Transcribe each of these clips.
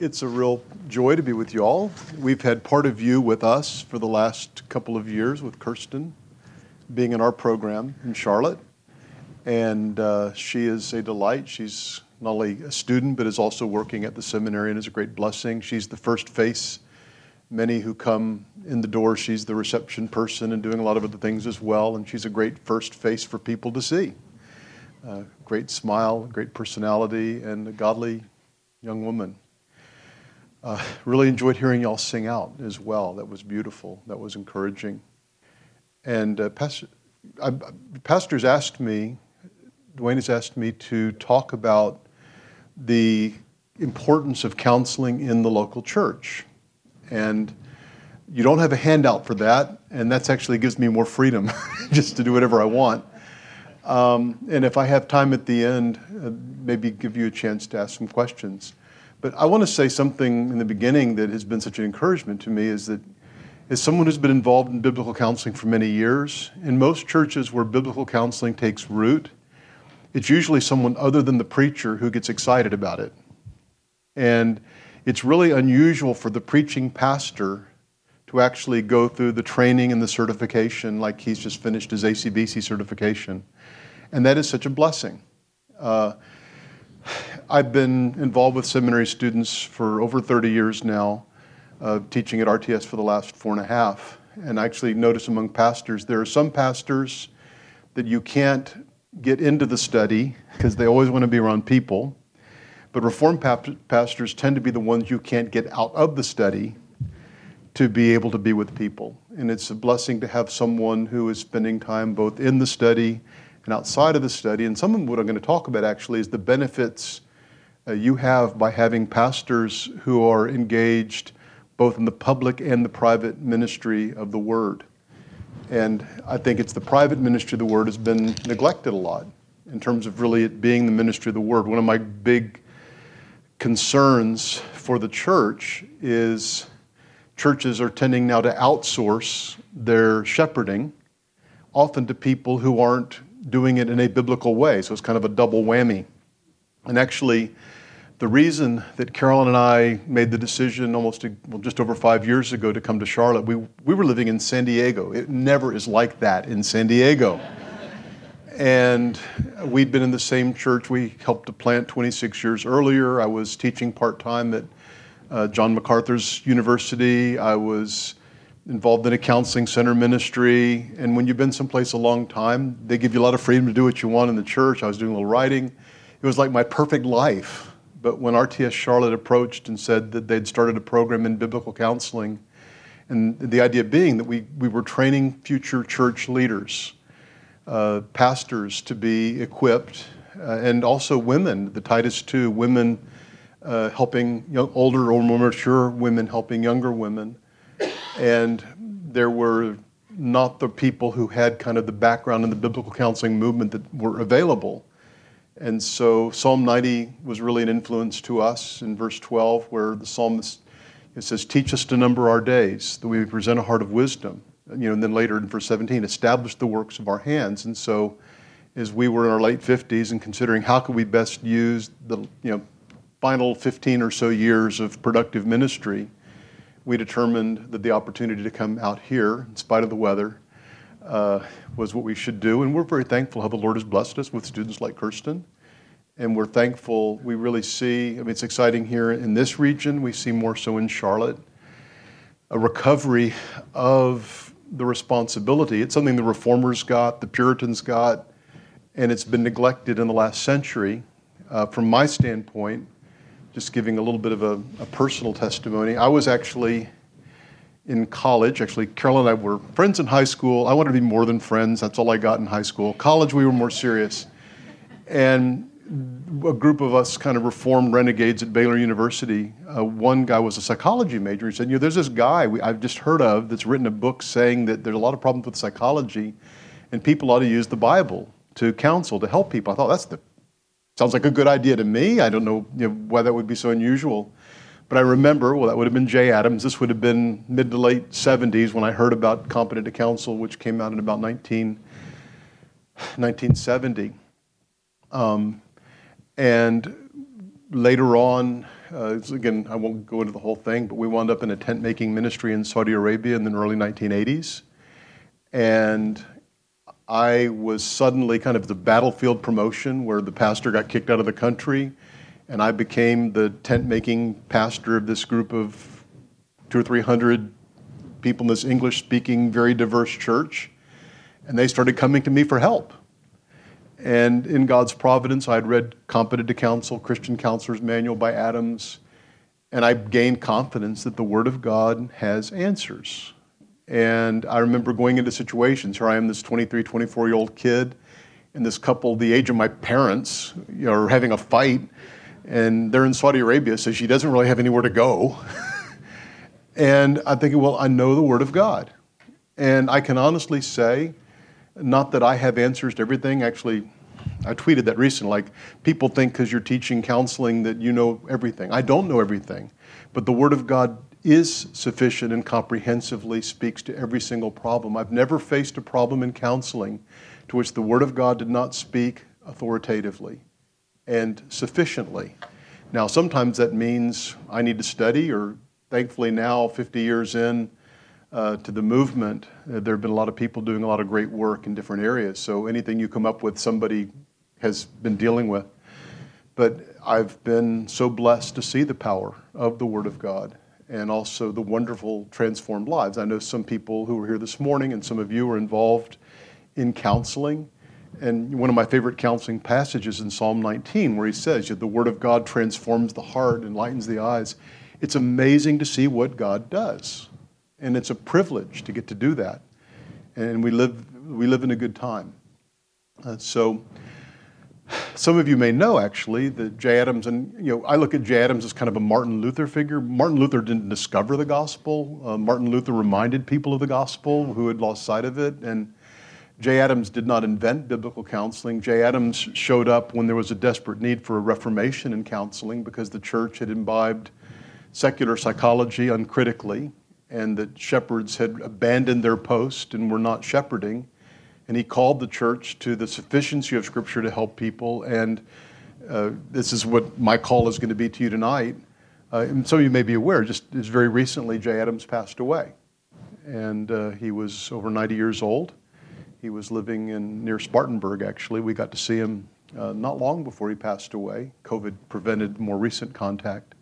It's a real joy to be with you all. We've had part of you with us for the last couple of years with Kirsten being in our program in Charlotte. And uh, she is a delight. She's not only a student, but is also working at the seminary and is a great blessing. She's the first face. Many who come in the door, she's the reception person and doing a lot of other things as well. And she's a great first face for people to see. Uh, great smile, great personality, and a godly young woman. Uh, really enjoyed hearing y'all sing out as well. That was beautiful. That was encouraging. And uh, pastor, I, pastors asked me, Dwayne has asked me to talk about the importance of counseling in the local church. And you don't have a handout for that, and that actually gives me more freedom just to do whatever I want. Um, and if I have time at the end, uh, maybe give you a chance to ask some questions. But I want to say something in the beginning that has been such an encouragement to me is that as someone who's been involved in biblical counseling for many years, in most churches where biblical counseling takes root, it's usually someone other than the preacher who gets excited about it. And it's really unusual for the preaching pastor to actually go through the training and the certification like he's just finished his ACBC certification. And that is such a blessing. Uh, I've been involved with seminary students for over 30 years now, uh, teaching at RTS for the last four and a half. And I actually notice among pastors, there are some pastors that you can't get into the study because they always want to be around people. But Reformed pastors tend to be the ones you can't get out of the study to be able to be with people. And it's a blessing to have someone who is spending time both in the study and outside of the study. And some of what I'm going to talk about actually is the benefits Uh, you have by having pastors who are engaged both in the public and the private ministry of the Word. And I think it's the private ministry of the Word has been neglected a lot in terms of really it being the ministry of the Word. One of my big concerns for the church is churches are tending now to outsource their shepherding, often to people who aren't doing it in a biblical way. So it's kind of a double whammy. And actually, the reason that Carolyn and I made the decision almost well, just over five years ago to come to Charlotte, we, we were living in San Diego. It never is like that in San Diego. and we'd been in the same church. We helped to plant 26 years earlier. I was teaching part time at uh, John MacArthur's University. I was involved in a counseling center ministry. And when you've been someplace a long time, they give you a lot of freedom to do what you want in the church. I was doing a little writing. It was like my perfect life. But when RTS Charlotte approached and said that they'd started a program in biblical counseling, and the idea being that we, we were training future church leaders, uh, pastors to be equipped, uh, and also women, the Titus II, women uh, helping young, older or more mature women helping younger women and there were not the people who had kind of the background in the biblical counseling movement that were available. And so Psalm 90 was really an influence to us in verse 12, where the psalmist it says, Teach us to number our days, that we may present a heart of wisdom. You know, and then later in verse 17, establish the works of our hands. And so as we were in our late 50s and considering how could we best use the you know, final 15 or so years of productive ministry, we determined that the opportunity to come out here, in spite of the weather, uh, was what we should do. And we're very thankful how the Lord has blessed us with students like Kirsten. And we're thankful we really see, I mean, it's exciting here in this region. We see more so in Charlotte, a recovery of the responsibility. It's something the reformers got, the Puritans got, and it's been neglected in the last century. Uh, from my standpoint, just giving a little bit of a, a, personal testimony. I was actually in college. Actually, Carol and I were friends in high school. I wanted to be more than friends. That's all I got in high school. College, we were more serious. And a group of us kind of reformed renegades at Baylor University. Uh, one guy was a psychology major. He said, You know, there's this guy we, I've just heard of that's written a book saying that there's a lot of problems with psychology and people ought to use the Bible to counsel, to help people. I thought that's the Sounds like a good idea to me. I don't know, you know why that would be so unusual. But I remember, well, that would have been Jay Adams. This would have been mid to late 70s when I heard about Competent to Counsel, which came out in about 19, 1970. Um, and later on, Uh, again, I won't go into the whole thing, but we wound up in a tent making ministry in Saudi Arabia in the early 1980s. And I was suddenly kind of the battlefield promotion where the pastor got kicked out of the country, and I became the tent making pastor of this group of two or three hundred people in this English speaking, very diverse church. And they started coming to me for help. And in God's providence, I had read Competent to Counsel, Christian Counselor's Manual by Adams, and I gained confidence that the Word of God has answers. And I remember going into situations. Here I am, this 23, 24 year old kid, and this couple, the age of my parents, are having a fight, and they're in Saudi Arabia, so she doesn't really have anywhere to go. and I'm thinking, well, I know the Word of God. And I can honestly say, not that I have answers to everything. Actually, I tweeted that recently. Like, people think because you're teaching counseling that you know everything. I don't know everything. But the Word of God is sufficient and comprehensively speaks to every single problem. I've never faced a problem in counseling to which the Word of God did not speak authoritatively and sufficiently. Now, sometimes that means I need to study, or thankfully now, 50 years in uh, to the movement, uh, there have been a lot of people doing a lot of great work in different areas. So anything you come up with, somebody has been dealing with. But I've been so blessed to see the power of the Word of God and also the wonderful transformed lives. I know some people who were here this morning, and some of you are involved in counseling. And one of my favorite counseling passages in Psalm 19, where he says, The Word of God transforms the heart, enlightens the eyes. It's amazing to see what God does. And it's a privilege to get to do that. And we live, we live in a good time. Uh, so, some of you may know actually that Jay Adams, and you know, I look at Jay Adams as kind of a Martin Luther figure. Martin Luther didn't discover the gospel. Uh, Martin Luther reminded people of the gospel who had lost sight of it. And Jay Adams did not invent biblical counseling. Jay Adams showed up when there was a desperate need for a reformation in counseling because the church had imbibed secular psychology uncritically, and that shepherds had abandoned their post and were not shepherding and he called the church to the sufficiency of Scripture to help people. And uh, this is what my call is going to be to you tonight. Uh, and some of you may be aware, just very recently, Jay Adams passed away. And uh, he was over 90 years old. He was living in near Spartanburg, actually. We got to see him uh, not long before he passed away. COVID prevented more recent contact.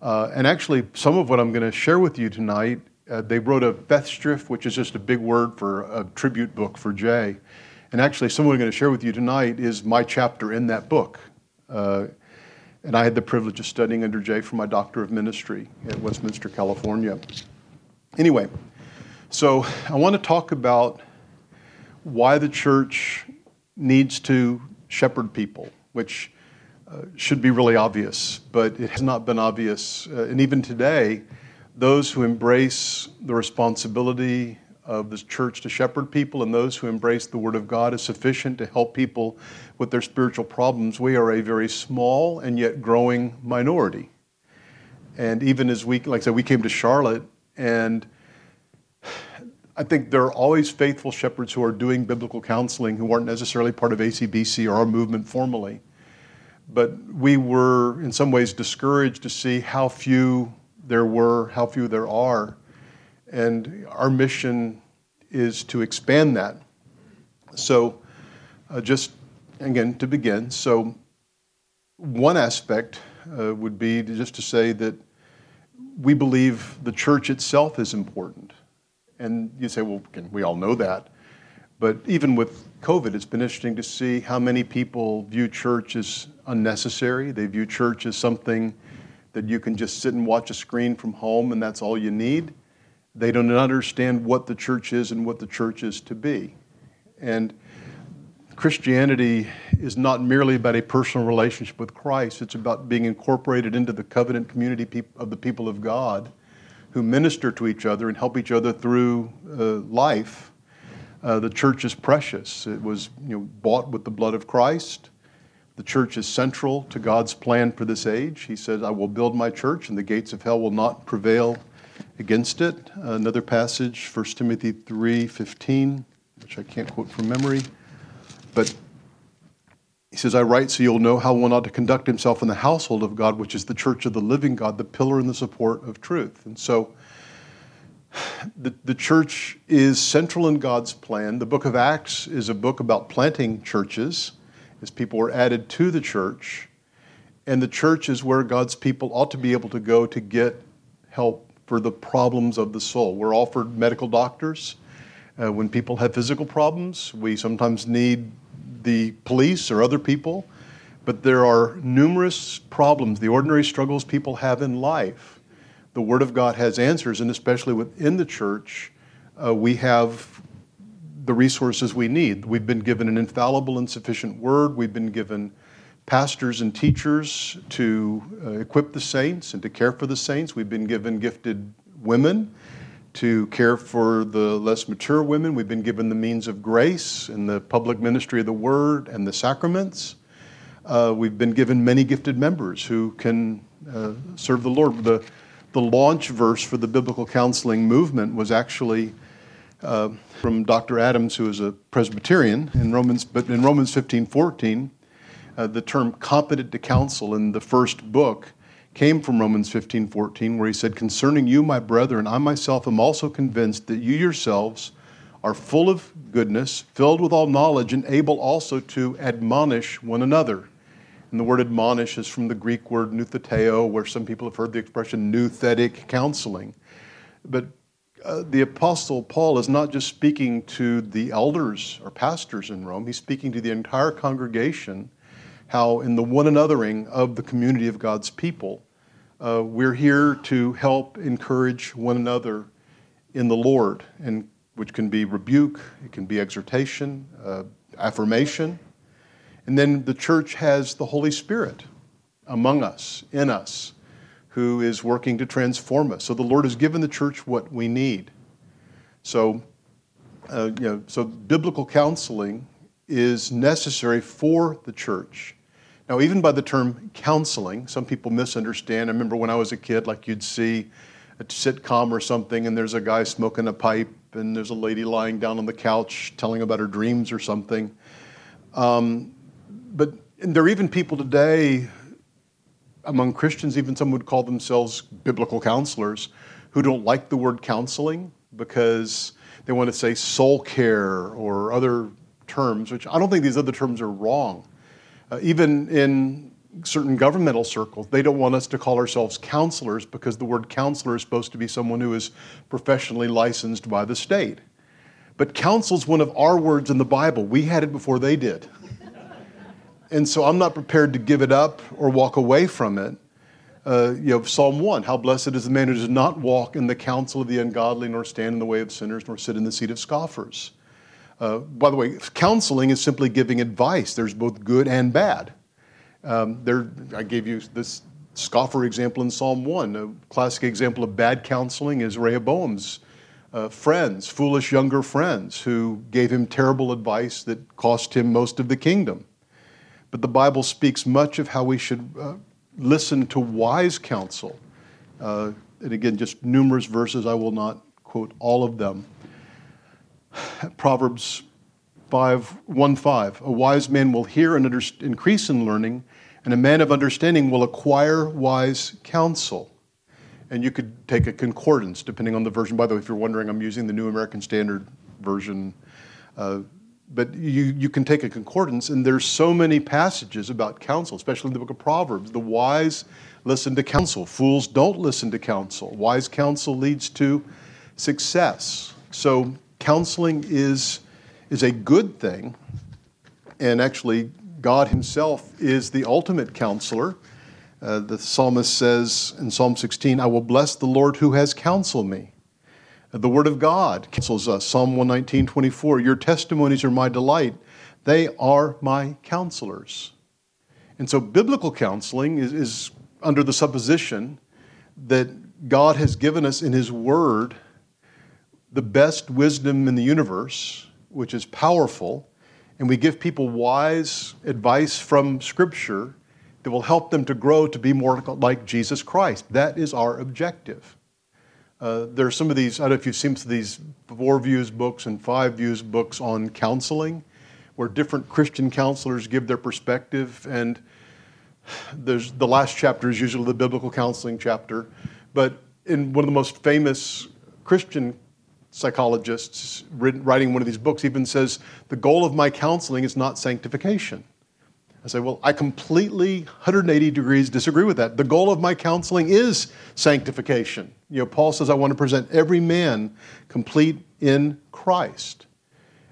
Uh, and actually, some of what I'm going to share with you tonight uh, they wrote a Festschrift, which is just a big word for a tribute book for Jay. And actually, someone I'm going to share with you tonight is my chapter in that book. Uh, and I had the privilege of studying under Jay for my Doctor of Ministry at Westminster, California. Anyway, so I want to talk about why the church needs to shepherd people, which uh, should be really obvious, but it has not been obvious. Uh, and even today, those who embrace the responsibility of the church to shepherd people and those who embrace the Word of God as sufficient to help people with their spiritual problems, we are a very small and yet growing minority. And even as we, like I said, we came to Charlotte, and I think there are always faithful shepherds who are doing biblical counseling who aren't necessarily part of ACBC or our movement formally. But we were, in some ways, discouraged to see how few there were, how few there are. And our mission is to expand that. So, uh, just again to begin, so one aspect uh, would be to just to say that we believe the church itself is important. And you say, well, can we all know that? But even with COVID, it's been interesting to see how many people view church as unnecessary. They view church as something that you can just sit and watch a screen from home and that's all you need. They don't understand what the church is and what the church is to be. And Christianity is not merely about a personal relationship with Christ, it's about being incorporated into the covenant community of the people of God who minister to each other and help each other through uh, life. Uh, the church is precious. It was you know, bought with the blood of Christ. The church is central to God's plan for this age. He says, I will build my church, and the gates of hell will not prevail against it. Another passage, 1 Timothy 3 15, which I can't quote from memory. But He says, I write so you'll know how one ought to conduct himself in the household of God, which is the church of the living God, the pillar and the support of truth. And so the, the church is central in God's plan. The book of Acts is a book about planting churches as people were added to the church. And the church is where God's people ought to be able to go to get help for the problems of the soul. We're offered medical doctors. Uh, when people have physical problems, we sometimes need the police or other people. But there are numerous problems, the ordinary struggles people have in life. The Word of God has answers, and especially within the church, uh, we have the resources we need. We've been given an infallible and sufficient Word. We've been given pastors and teachers to uh, equip the saints and to care for the saints. We've been given gifted women to care for the less mature women. We've been given the means of grace in the public ministry of the Word and the sacraments. Uh, we've been given many gifted members who can uh, serve the Lord. The, the launch verse for the biblical counseling movement was actually uh, from Dr. Adams, who is a Presbyterian, in Romans, but in Romans 15 14, uh, the term competent to counsel in the first book came from Romans 15 14, where he said, Concerning you, my brethren, I myself am also convinced that you yourselves are full of goodness, filled with all knowledge, and able also to admonish one another. And the word admonish is from the Greek word noutheteo, where some people have heard the expression nouthetic counseling. But uh, the Apostle Paul is not just speaking to the elders or pastors in Rome, he's speaking to the entire congregation how in the one anothering of the community of God's people, uh, we're here to help encourage one another in the Lord, and which can be rebuke, it can be exhortation, uh, affirmation. And then the church has the Holy Spirit among us, in us, who is working to transform us. So the Lord has given the church what we need. So, uh, you know, so biblical counseling is necessary for the church. Now, even by the term counseling, some people misunderstand. I remember when I was a kid, like you'd see a sitcom or something, and there's a guy smoking a pipe, and there's a lady lying down on the couch telling about her dreams or something. Um, but there are even people today, among Christians, even some would call themselves biblical counselors, who don't like the word counseling because they want to say soul care or other terms, which I don't think these other terms are wrong. Uh, even in certain governmental circles, they don't want us to call ourselves counselors because the word counselor is supposed to be someone who is professionally licensed by the state. But counsel is one of our words in the Bible. We had it before they did. and so I'm not prepared to give it up or walk away from it. Uh, you know, Psalm 1 How blessed is the man who does not walk in the counsel of the ungodly, nor stand in the way of sinners, nor sit in the seat of scoffers. Uh, by the way, counseling is simply giving advice. There's both good and bad. Um, there, I gave you this scoffer example in Psalm 1. A classic example of bad counseling is Rehoboam's uh, friends, foolish younger friends, who gave him terrible advice that cost him most of the kingdom. But the Bible speaks much of how we should uh, listen to wise counsel. Uh, and again, just numerous verses, I will not quote all of them. Proverbs 5 1 5. A wise man will hear and under, increase in learning, and a man of understanding will acquire wise counsel. And you could take a concordance, depending on the version. By the way, if you're wondering, I'm using the New American Standard Version. Uh, but you, you can take a concordance, and there's so many passages about counsel, especially in the book of Proverbs. The wise listen to counsel, fools don't listen to counsel. Wise counsel leads to success. So counseling is, is a good thing, and actually, God Himself is the ultimate counselor. Uh, the psalmist says in Psalm 16, I will bless the Lord who has counseled me. Uh, the Word of God counsels us. Psalm 119, 24, Your testimonies are my delight. They are my counselors. And so, biblical counseling is, is under the supposition that God has given us in His Word the best wisdom in the universe, which is powerful, and we give people wise advice from Scripture that will help them to grow to be more like Jesus Christ. That is our objective. Uh, there are some of these, I don't know if you've seen some of these four views books and five views books on counseling, where different Christian counselors give their perspective. And there's, the last chapter is usually the biblical counseling chapter. But in one of the most famous Christian psychologists writing one of these books even says, The goal of my counseling is not sanctification. I say, Well, I completely 180 degrees disagree with that. The goal of my counseling is sanctification. You know, Paul says, I want to present every man complete in Christ.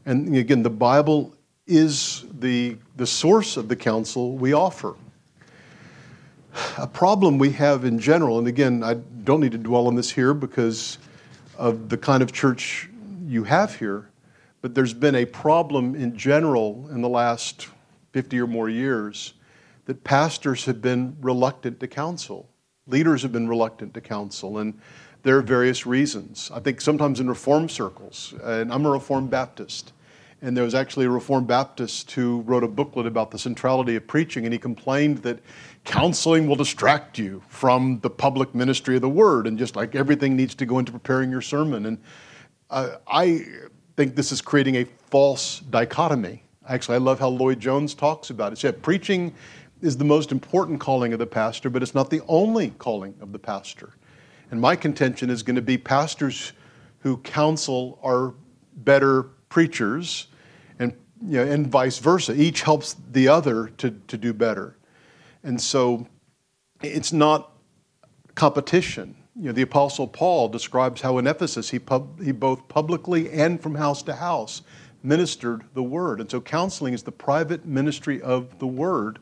And again, the Bible is the, the source of the counsel we offer. A problem we have in general, and again, I don't need to dwell on this here because of the kind of church you have here, but there's been a problem in general in the last 50 or more years that pastors have been reluctant to counsel. Leaders have been reluctant to counsel, and there are various reasons. I think sometimes in reform circles, and I'm a Reformed Baptist, and there was actually a Reformed Baptist who wrote a booklet about the centrality of preaching, and he complained that counseling will distract you from the public ministry of the word, and just like everything needs to go into preparing your sermon. And uh, I think this is creating a false dichotomy. Actually, I love how Lloyd Jones talks about it. He said, preaching is the most important calling of the pastor, but it's not the only calling of the pastor. And my contention is going to be pastors who counsel are better preachers and, you know, and vice versa. Each helps the other to, to do better. And so it's not competition. You know, the Apostle Paul describes how in Ephesus he, pub, he both publicly and from house to house ministered the word. And so counseling is the private ministry of the word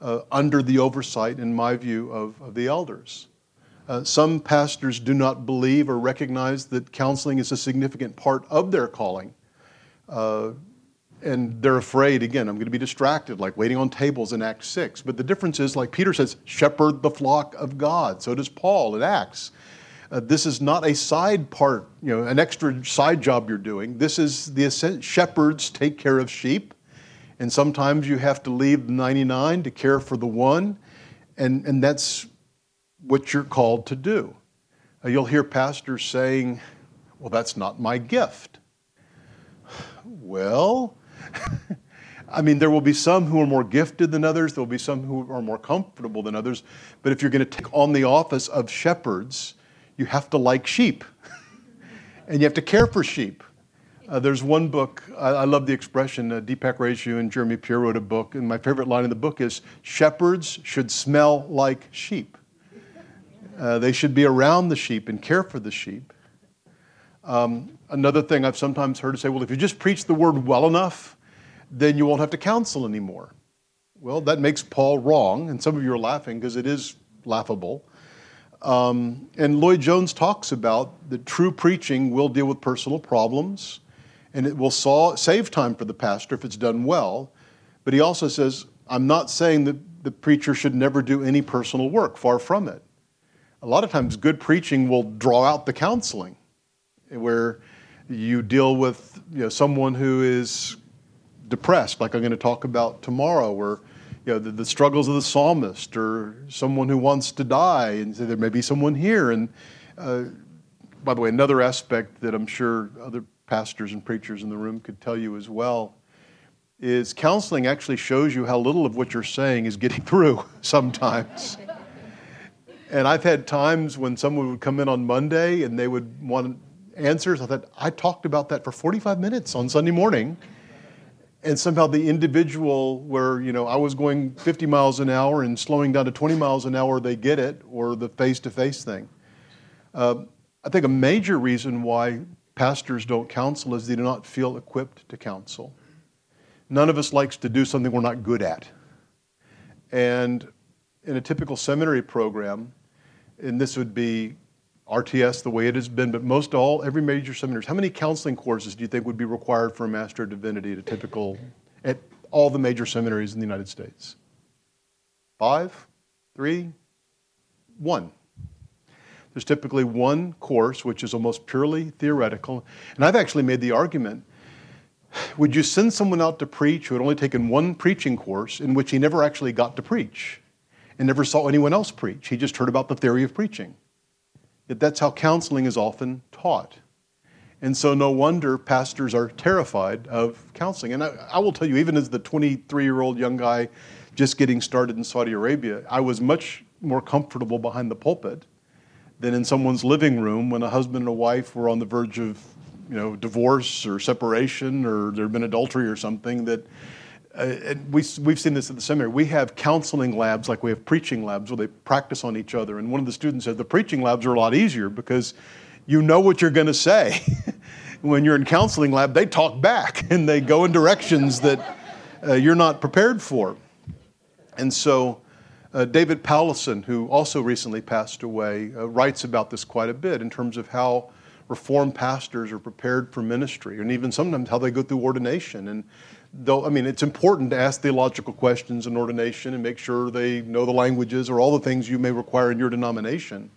uh, under the oversight, in my view, of, of the elders. Uh, some pastors do not believe or recognize that counseling is a significant part of their calling. Uh, and they're afraid, again, I'm going to be distracted, like waiting on tables in Acts 6. But the difference is, like Peter says, shepherd the flock of God. So does Paul in Acts. Uh, this is not a side part, you know, an extra side job you're doing. This is the shepherds take care of sheep. And sometimes you have to leave the 99 to care for the one. And, and that's what you're called to do. Uh, you'll hear pastors saying, Well, that's not my gift. Well, I mean, there will be some who are more gifted than others, there will be some who are more comfortable than others, but if you're going to take on the office of shepherds, you have to like sheep and you have to care for sheep. Uh, there's one book, I, I love the expression, uh, Deepak Reju and Jeremy Pierre wrote a book, and my favorite line in the book is Shepherds should smell like sheep. Uh, they should be around the sheep and care for the sheep. Um, another thing I've sometimes heard say, well, if you just preach the word well enough, then you won't have to counsel anymore. Well, that makes Paul wrong, and some of you are laughing because it is laughable. Um, and Lloyd Jones talks about that true preaching will deal with personal problems, and it will saw, save time for the pastor if it's done well. But he also says, I'm not saying that the preacher should never do any personal work, far from it a lot of times good preaching will draw out the counseling where you deal with you know, someone who is depressed, like I'm going to talk about tomorrow, or you know, the, the, struggles of the psalmist, or someone who wants to die, and there may be someone here. And uh, by the way, another aspect that I'm sure other pastors and preachers in the room could tell you as well is counseling actually shows you how little of what you're saying is getting through sometimes. And I've had times when someone would come in on Monday and they would want answers. I thought, I talked about that for 45 minutes on Sunday morning. And somehow the individual where, you know, I was going 50 miles an hour and slowing down to 20 miles an hour, they get it, or the face to face thing. Uh, I think a major reason why pastors don't counsel is they do not feel equipped to counsel. None of us likes to do something we're not good at. And in a typical seminary program, and this would be RTS the way it has been, but most all, every major seminaries, how many counseling courses do you think would be required for a Master of Divinity at a typical, at all the major seminaries in the United States? Five? Three? One. There's typically one course which is almost purely theoretical. And I've actually made the argument would you send someone out to preach who had only taken one preaching course in which he never actually got to preach? and never saw anyone else preach. He just heard about the theory of preaching. Yet that's how counseling is often taught. And so, no wonder pastors are terrified of counseling. And I, I will tell you, even as the 23 year old young guy just getting started in Saudi Arabia, I was much more comfortable behind the pulpit than in someone's living room when a husband and a wife were on the verge of you know, divorce or separation or there had been adultery or something that uh, and we, we've seen this at the seminary. We have counseling labs like we have preaching labs where they practice on each other. And one of the students said the preaching labs are a lot easier because you know what you're going to say. when you're in counseling lab, they talk back and they go in directions that uh, you're not prepared for. And so, uh, David Powlison, who also recently passed away, uh, writes about this quite a bit in terms of how Reformed pastors are prepared for ministry, and even sometimes how they go through ordination. And though, I mean, it's important to ask theological questions in ordination and make sure they know the languages or all the things you may require in your denomination.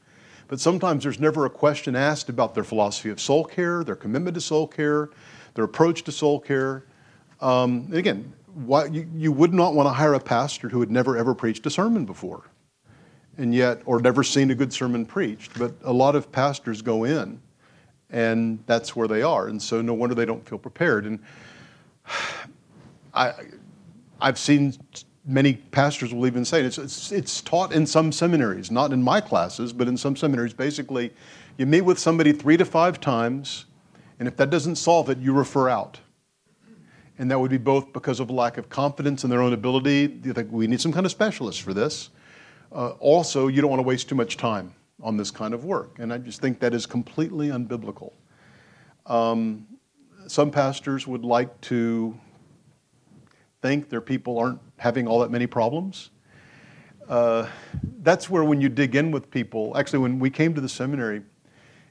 But sometimes there's never a question asked about their philosophy of soul care, their commitment to soul care, their approach to soul care. Um, and again, why, you, you would not want to hire a pastor who had never ever preached a sermon before, and yet, or never seen a good sermon preached. But a lot of pastors go in, and that's where they are, and so no wonder they don't feel prepared. And I, I've seen many pastors will even say it's, it's, it's, taught in some seminaries, not in my classes, but in some seminaries. Basically, you meet with somebody three to five times, and if that doesn't solve it, you refer out. And that would be both because of lack of confidence in their own ability. You think we need some kind of specialist for this. Uh, also, you don't want to waste too much time on this kind of work. And I just think that is completely unbiblical. Um, some pastors would like to think their people aren't having all that many problems. Uh, that's where, when you dig in with people, actually, when we came to the seminary,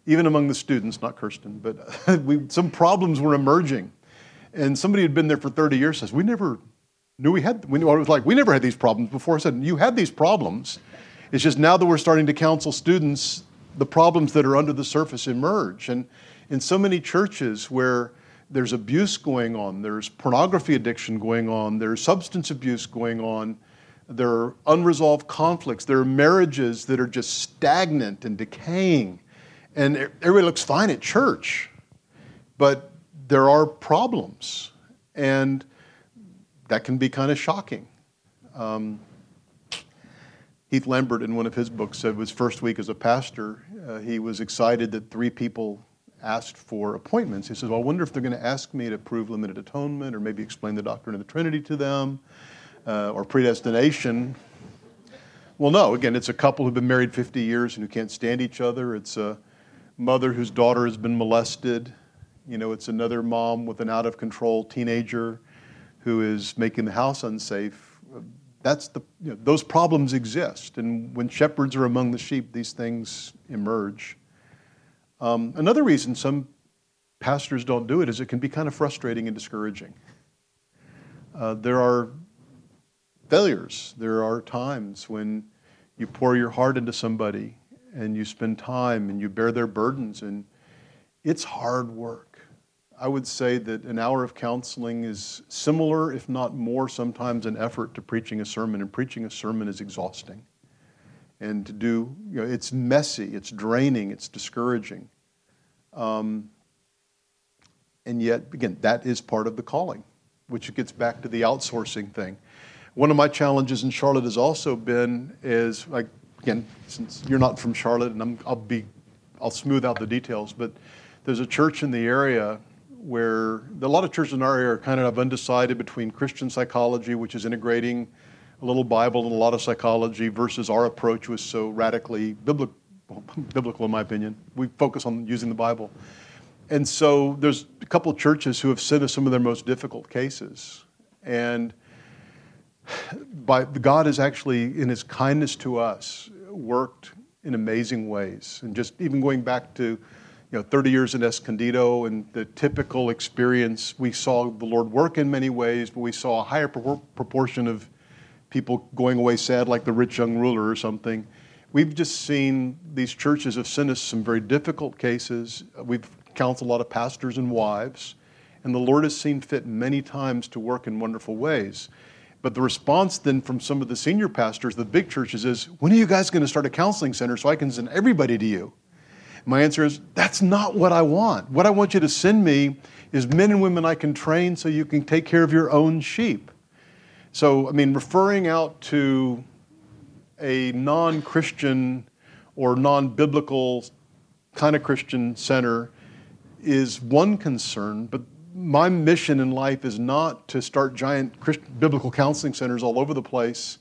even among the students, not Kirsten, but we, some problems were emerging. And somebody had been there for 30 years says, We never knew we had, we, well, it was like, we never had these problems before. I said, You had these problems. It's just now that we're starting to counsel students, the problems that are under the surface emerge. And in so many churches where there's abuse going on, there's pornography addiction going on, there's substance abuse going on, there are unresolved conflicts, there are marriages that are just stagnant and decaying. And everybody looks fine at church, but there are problems. And that can be kind of shocking. Um, Heath Lambert, in one of his books, said his first week as a pastor, uh, he was excited that three people asked for appointments. He says, Well, I wonder if they're going to ask me to prove limited atonement or maybe explain the doctrine of the Trinity to them uh, or predestination. Well, no, again, it's a couple who've been married 50 years and who can't stand each other. It's a mother whose daughter has been molested. You know, it's another mom with an out of control teenager who is making the house unsafe. That's the, you know, those problems exist. And when shepherds are among the sheep, these things emerge. Um, another reason some pastors don't do it is it can be kind of frustrating and discouraging. Uh, there are failures. There are times when you pour your heart into somebody and you spend time and you bear their burdens, and it's hard work. I would say that an hour of counseling is similar, if not more, sometimes an effort to preaching a sermon, and preaching a sermon is exhausting and to do, you know, it's messy, it's draining, it's discouraging. Um, and yet, again, that is part of the calling, which gets back to the outsourcing thing. One of my challenges in Charlotte has also been is like again, since you're not from Charlotte, and i will be, I'll smooth out the details, but there's a church in the area where a lot of churches in our area are kind of undecided between Christian psychology, which is integrating a little Bible and a lot of psychology versus our approach was so radically biblical, biblical in my opinion. We focus on using the Bible. And so there's a couple churches who have sent us some of their most difficult cases. And by, God has actually, in his kindness to us, worked in amazing ways. And just even going back to you know, 30 years in Escondido and the typical experience, we saw the Lord work in many ways, but we saw a higher proportion of people going away sad, like the rich young ruler or something. We've just seen these churches have sent us some very difficult cases. We've counseled a lot of pastors and wives, and the Lord has seen fit many times to work in wonderful ways. But the response then from some of the senior pastors, the big churches, is when are you guys going to start a counseling center so I can send everybody to you? My answer is, that's not what I want. What I want you to send me is men and women I can train so you can take care of your own sheep. So, I mean, referring out to a non Christian or non biblical kind of Christian center is one concern, but my mission in life is not to start giant biblical counseling centers all over the place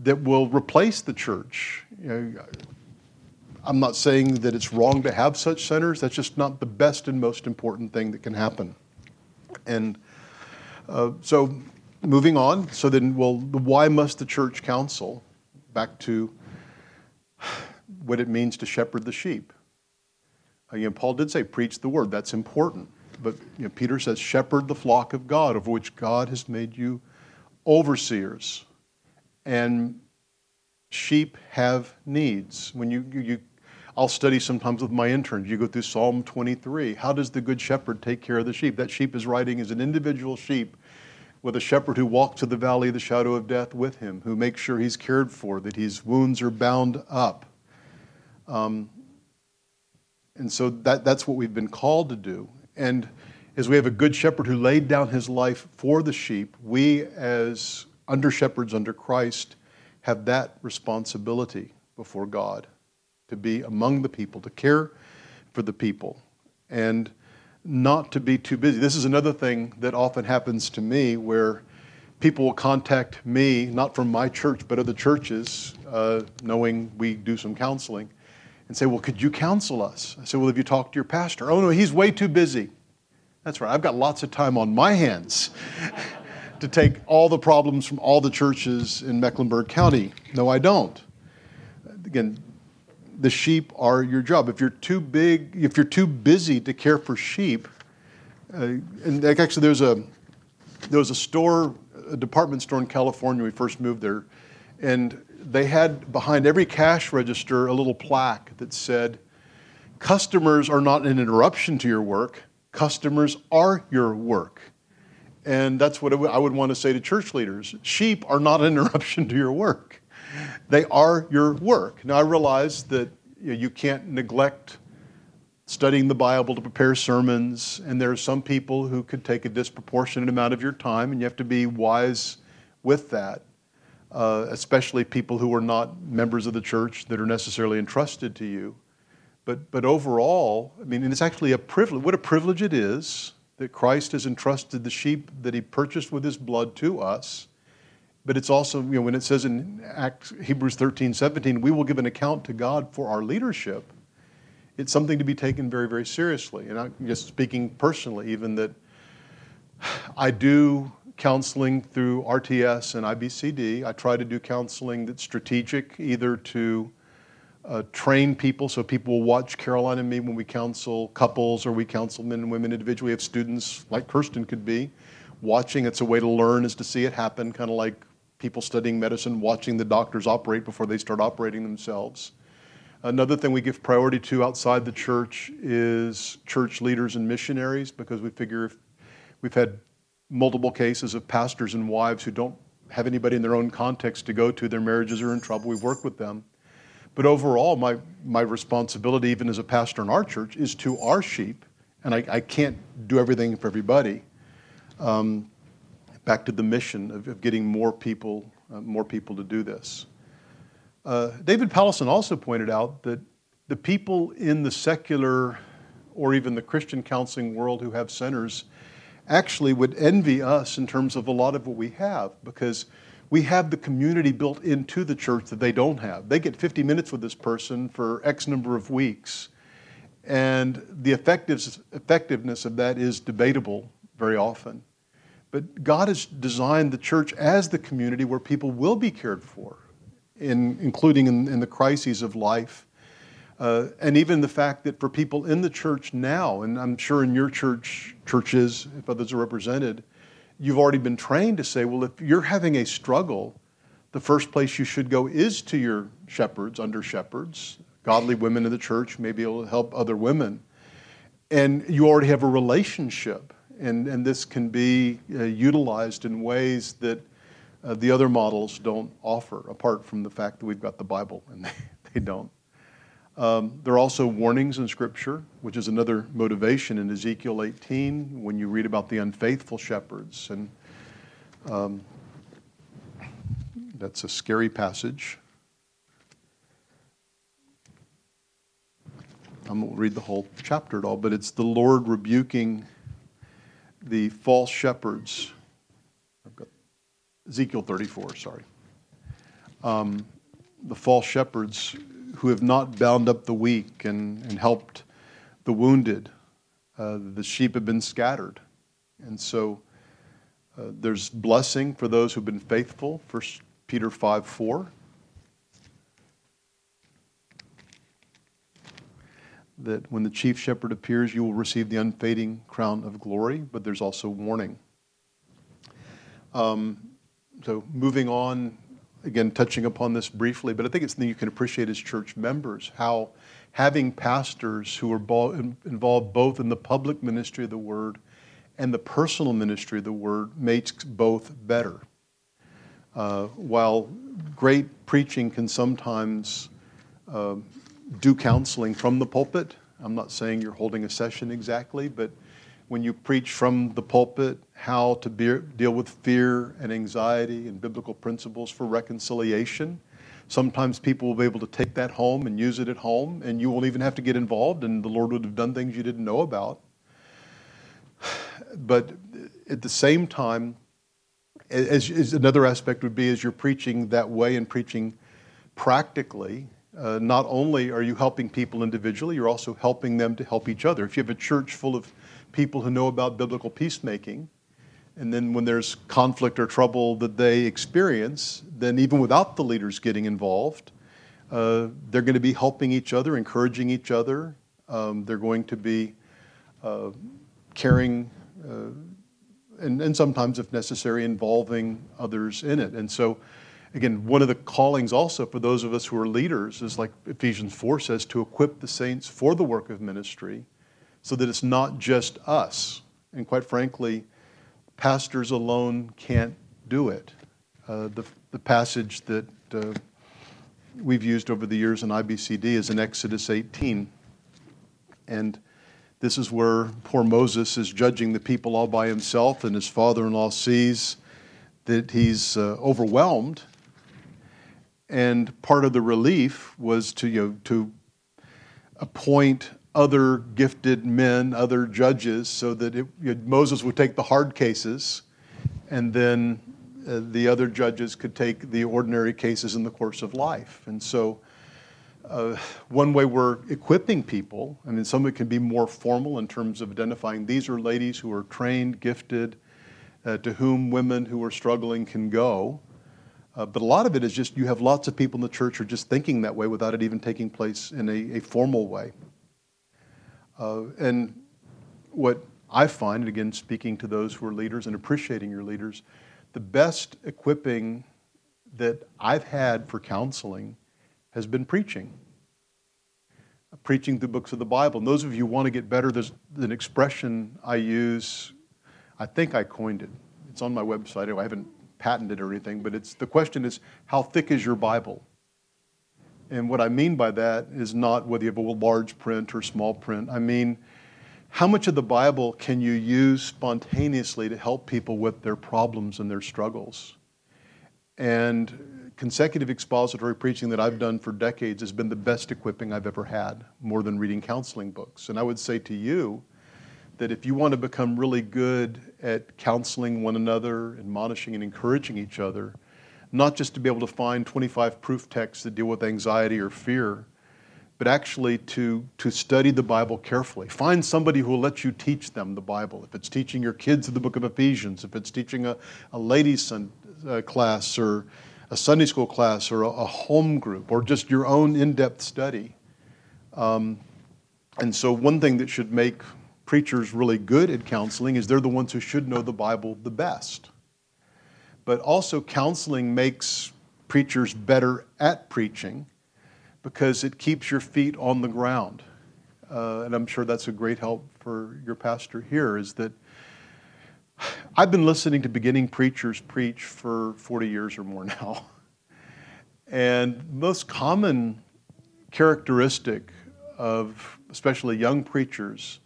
that will replace the church. You know, I'm not saying that it's wrong to have such centers. That's just not the best and most important thing that can happen. And uh, so, moving on. So then, well, why must the church counsel? Back to what it means to shepherd the sheep. Uh, Again, Paul did say, preach the word. That's important. But you know, Peter says, shepherd the flock of God, of which God has made you overseers. And sheep have needs. When you, you, I'll study sometimes with my interns. You go through Psalm 23. How does the good shepherd take care of the sheep? That sheep is riding as an individual sheep with a shepherd who walks to the valley of the shadow of death with him, who makes sure he's cared for, that his wounds are bound up. Um, and so that, that's what we've been called to do. And as we have a good shepherd who laid down his life for the sheep, we as under shepherds under Christ have that responsibility before God to be among the people, to care for the people, and not to be too busy. This is another thing that often happens to me where people will contact me, not from my church, but other churches, uh, knowing we do some counseling, and say, Well, could you counsel us? I say, Well, have you talked to your pastor? Oh, no, he's way too busy. That's right, I've got lots of time on my hands to take all the problems from all the churches in Mecklenburg County. No, I don't. Again, the sheep are your job. If you're too big, if you're too busy to care for sheep, uh, and actually there's a there was a store, a department store in California. We first moved there, and they had behind every cash register a little plaque that said, "Customers are not an interruption to your work. Customers are your work." And that's what I would want to say to church leaders. Sheep are not an interruption to your work. They are your work. Now, I realize that you, know, you can't neglect studying the Bible to prepare sermons, and there are some people who could take a disproportionate amount of your time, and you have to be wise with that, uh, especially people who are not members of the church that are necessarily entrusted to you. But, but overall, I mean, it's actually a privilege. What a privilege it is that Christ has entrusted the sheep that he purchased with his blood to us but it's also, you know, when it says in Acts, Hebrews 13, 17, we will give an account to God for our leadership, it's something to be taken very, very seriously. And I'm just speaking personally, even that I do counseling through RTS and IBCD. I try to do counseling that's strategic, either to uh, train people so people will watch Caroline and me when we counsel couples or we counsel men and women individually. If students like Kirsten could be watching. It's a way to learn is to see it happen, kind of like people studying medicine watching the doctors operate before they start operating themselves. Another thing we give priority to outside the church is church leaders and missionaries because we figure if we've had multiple cases of pastors and wives who don't have anybody in their own context to go to, their marriages are in trouble. We've worked with them. But overall, my, my responsibility, even as a pastor in our church, is to our sheep, and I, I can't do everything for everybody. Um, back to the mission of, of getting more people, uh, more people to do this. Uh, David Powlison also pointed out that the people in the secular or even the Christian counseling world who have centers actually would envy us in terms of a lot of what we have because we have the community built into the church that they don't have. They get 50 minutes with this person for X number of weeks, and the effectiveness of that is debatable very often. But God has designed the church as the community where people will be cared for, in, including in, in the crises of life. Uh, and even the fact that for people in the church now, and I'm sure in your church, churches, if others are represented, you've already been trained to say, well, if you're having a struggle, the first place you should go is to your shepherds, under shepherds, godly women in the church, maybe it'll help other women. And you already have a relationship and, and this can be uh, utilized in ways that uh, the other models don't offer, apart from the fact that we've got the Bible and they, they don't. Um, there are also warnings in Scripture, which is another motivation in Ezekiel 18 when you read about the unfaithful shepherds. And um, that's a scary passage. I won't read the whole chapter at all, but it's the Lord rebuking the false shepherds. Ezekiel 34, sorry. Um, the false shepherds who have not bound up the weak and, and helped the wounded. Uh, the sheep have been scattered. And so uh, there's blessing for those who've been faithful. 1 Peter 5 4. That when the chief shepherd appears, you will receive the unfading crown of glory, but there's also warning. Um, so, moving on again, touching upon this briefly, but I think it's something you can appreciate as church members how having pastors who are involved both in the public ministry of the word and the personal ministry of the word makes both better. Uh, while great preaching can sometimes uh, do counseling from the pulpit, I'm not saying you're holding a session exactly, but when you preach from the pulpit how to be, deal with fear and anxiety and biblical principles for reconciliation. Sometimes people will be able to take that home and use it at home, and you won't even have to get involved, and the Lord would have done things you didn't know about. But at the same time, as, as another aspect would be as you're preaching that way and preaching practically, uh, not only are you helping people individually, you're also helping them to help each other. If you have a church full of people who know about biblical peacemaking. And then when there's conflict or trouble that they experience, then even without the leaders getting involved, uh, they're going to be helping each other, encouraging each other. Um, they're going to be uh, caring, uh, and, and sometimes, if necessary, involving others in it. And so, again, one of the callings also for those of us who are leaders is like Ephesians 4 says, to equip the saints for the work of ministry so that it's not just us. And quite frankly, pastors alone can't do it. Uh, the, the passage that uh, we've used over the years in IBCD is in Exodus 18. And this is where poor Moses is judging the people all by himself, and his father in law sees that he's uh, overwhelmed. And part of the relief was to, you know, to appoint other gifted men, other judges, so that it, you know, Moses would take the hard cases, and then uh, the other judges could take the ordinary cases in the course of life. And so, uh, one way we're equipping people, I mean, some of it can be more formal in terms of identifying these are ladies who are trained, gifted, uh, to whom women who are struggling can go. Uh, but a lot of it is just you have lots of people in the church who are just thinking that way without it even taking place in a, a formal way. Uh, and what I find, and again, speaking to those who are leaders and appreciating your leaders, the best equipping that I've had for counseling has been preaching. Preaching the books of the Bible. And those of you who want to get better, there's an expression I use. I think I coined it. It's on my website. I haven't patented or anything, but it's the question is how thick is your Bible? And what I mean by that is not whether you have a large print or small print. I mean, how much of the Bible can you use spontaneously to help people with their problems and their struggles? And consecutive expository preaching that I've done for decades has been the best equipping I've ever had, more than reading counseling books. And I would say to you that if you want to become really good at counseling one another, admonishing and encouraging each other, not just to be able to find 25 proof texts that deal with anxiety or fear, but actually to, to study the Bible carefully. Find somebody who will let you teach them the Bible. If it's teaching your kids the book of Ephesians, if it's teaching a, a ladies' sun, uh, class or a Sunday school class or a, a, home group or just your own in depth study. Um, and so, one thing that should make preachers really good at counseling is they're the ones who should know the Bible the best but also counseling makes preachers better at preaching because it keeps your feet on the ground. Uh, and I'm sure that's a great help for your pastor here is that I've been listening to beginning preachers preach for 40 years or more now. And most common characteristic of especially young preachers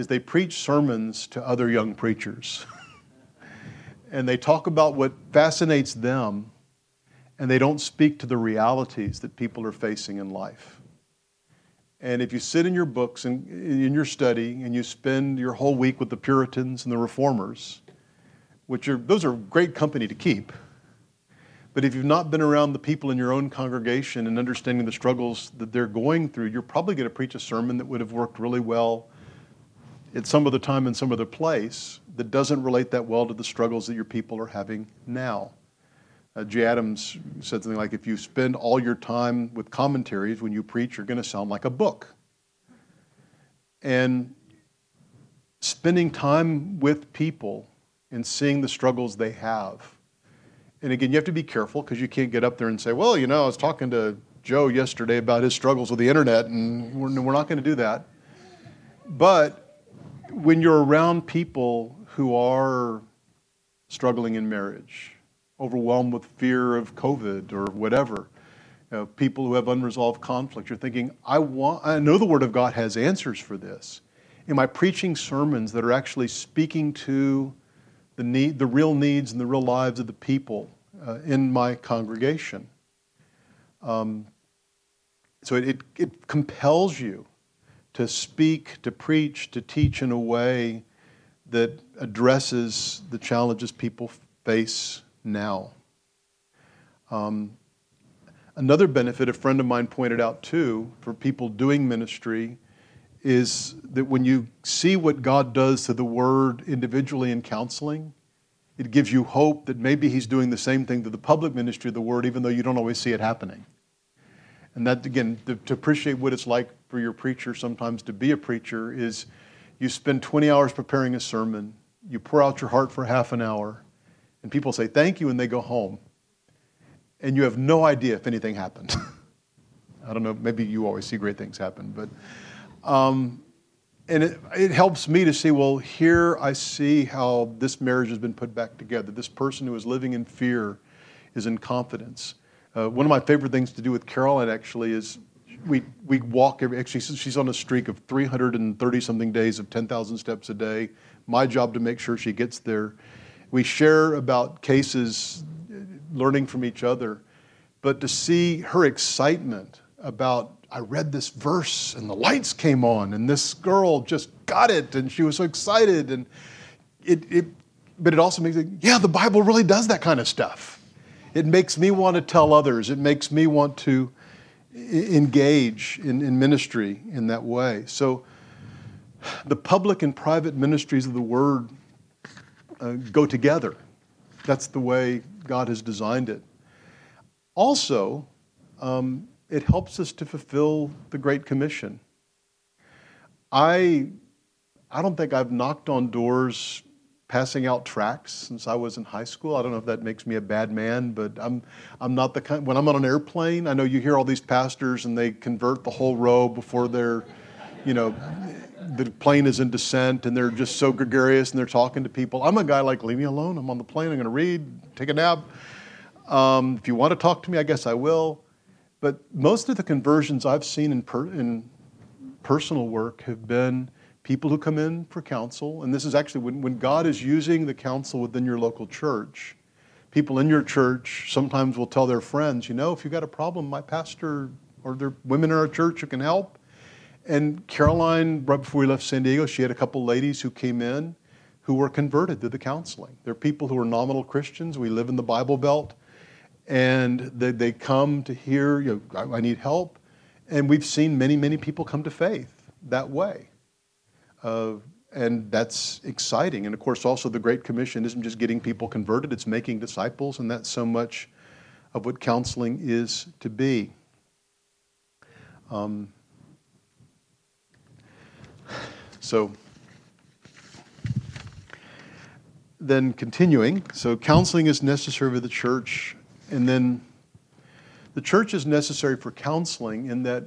is they preach sermons to other young preachers. and they talk about what fascinates them, and they don't speak to the realities that people are facing in life. And if you sit in your books and in your study and you spend your whole week with the Puritans and the Reformers, which are those are great company to keep. But if you've not been around the people in your own congregation and understanding the struggles that they're going through, you're probably going to preach a sermon that would have worked really well at some other time in some other place that doesn't relate that well to the struggles that your people are having now. Uh, Jay Adams said something like, if you spend all your time with commentaries when you preach, you're going to sound like a book. And spending time with people and seeing the struggles they have. And again, you have to be careful because you can't get up there and say, well, you know, I was talking to Joe yesterday about his struggles with the internet, and we're, we're not going to do that. But when you're around people who are struggling in marriage, overwhelmed with fear of COVID or whatever. You know, people who have unresolved conflict. You're thinking, I want, I know the Word of God has answers for this. Am I preaching sermons that are actually speaking to the need, the real needs and the real lives of the people uh, in my congregation? Um, so it, it, it compels you to speak, to preach, to teach in a way that addresses the challenges people face now. Um, another benefit a friend of mine pointed out too for people doing ministry is that when you see what God does to the word individually in counseling, it gives you hope that maybe He's doing the same thing to the public ministry of the word, even though you don't always see it happening. And that, again, to, to appreciate what it's like for your preacher sometimes to be a preacher is you spend 20 hours preparing a sermon, you pour out your heart for half an hour, and people say thank you and they go home. And you have no idea if anything happened. I don't know maybe you always see great things happen but um, and it, it helps me to see well here i see how this marriage has been put back together. This person who is living in fear is in confidence uh, one of my favorite things to do with caroline actually is we, we walk every actually she's on a streak of 330 something days of 10,000 steps a day. My job to make sure she gets there. We share about cases, learning from each other, but to see her excitement about, I read this verse and the lights came on and this girl just got it and she was so excited. And it, it but it also makes it, yeah, the Bible really does that kind of stuff. It makes me want to tell others. It makes me want to engage in, in ministry in that way. So the public and private ministries of the Word uh, go together. That's the way God has designed it. Also, um, it helps us to fulfill the Great Commission. I, I don't think I've knocked on doors passing out tracts since I was in high school. I don't know if that makes me a bad man, but I'm, I'm not the kind, when I'm on an airplane, I know you hear all these pastors and they convert the whole row before they're, you know, the plane is in descent and they're just so gregarious and they're talking to people. I'm a guy like, leave me alone. I'm on the plane. I'm going to read, take a nap. Um, if you want to talk to me, I guess I will. But most of the conversions I've seen in, per, in personal work have been people who come in for counsel. And this is actually when, when God is using the counsel within your local church. People in your church sometimes will tell their friends, you know, if you've got a problem, my pastor or there women in our church who can help. And Caroline, right before we left San Diego, she had a couple ladies who came in who were converted through the counseling. They're people who are nominal Christians. We live in the Bible Belt. And they, they come to hear, you know, I, I need help. And we've seen many, many people come to faith that way. Uh, and that's exciting. And of course, also the Great Commission isn't just getting people converted, it's making disciples, and that's so much of what counseling is to be. Um, so, then continuing, so counseling is necessary for the church, and then the church is necessary for counseling in that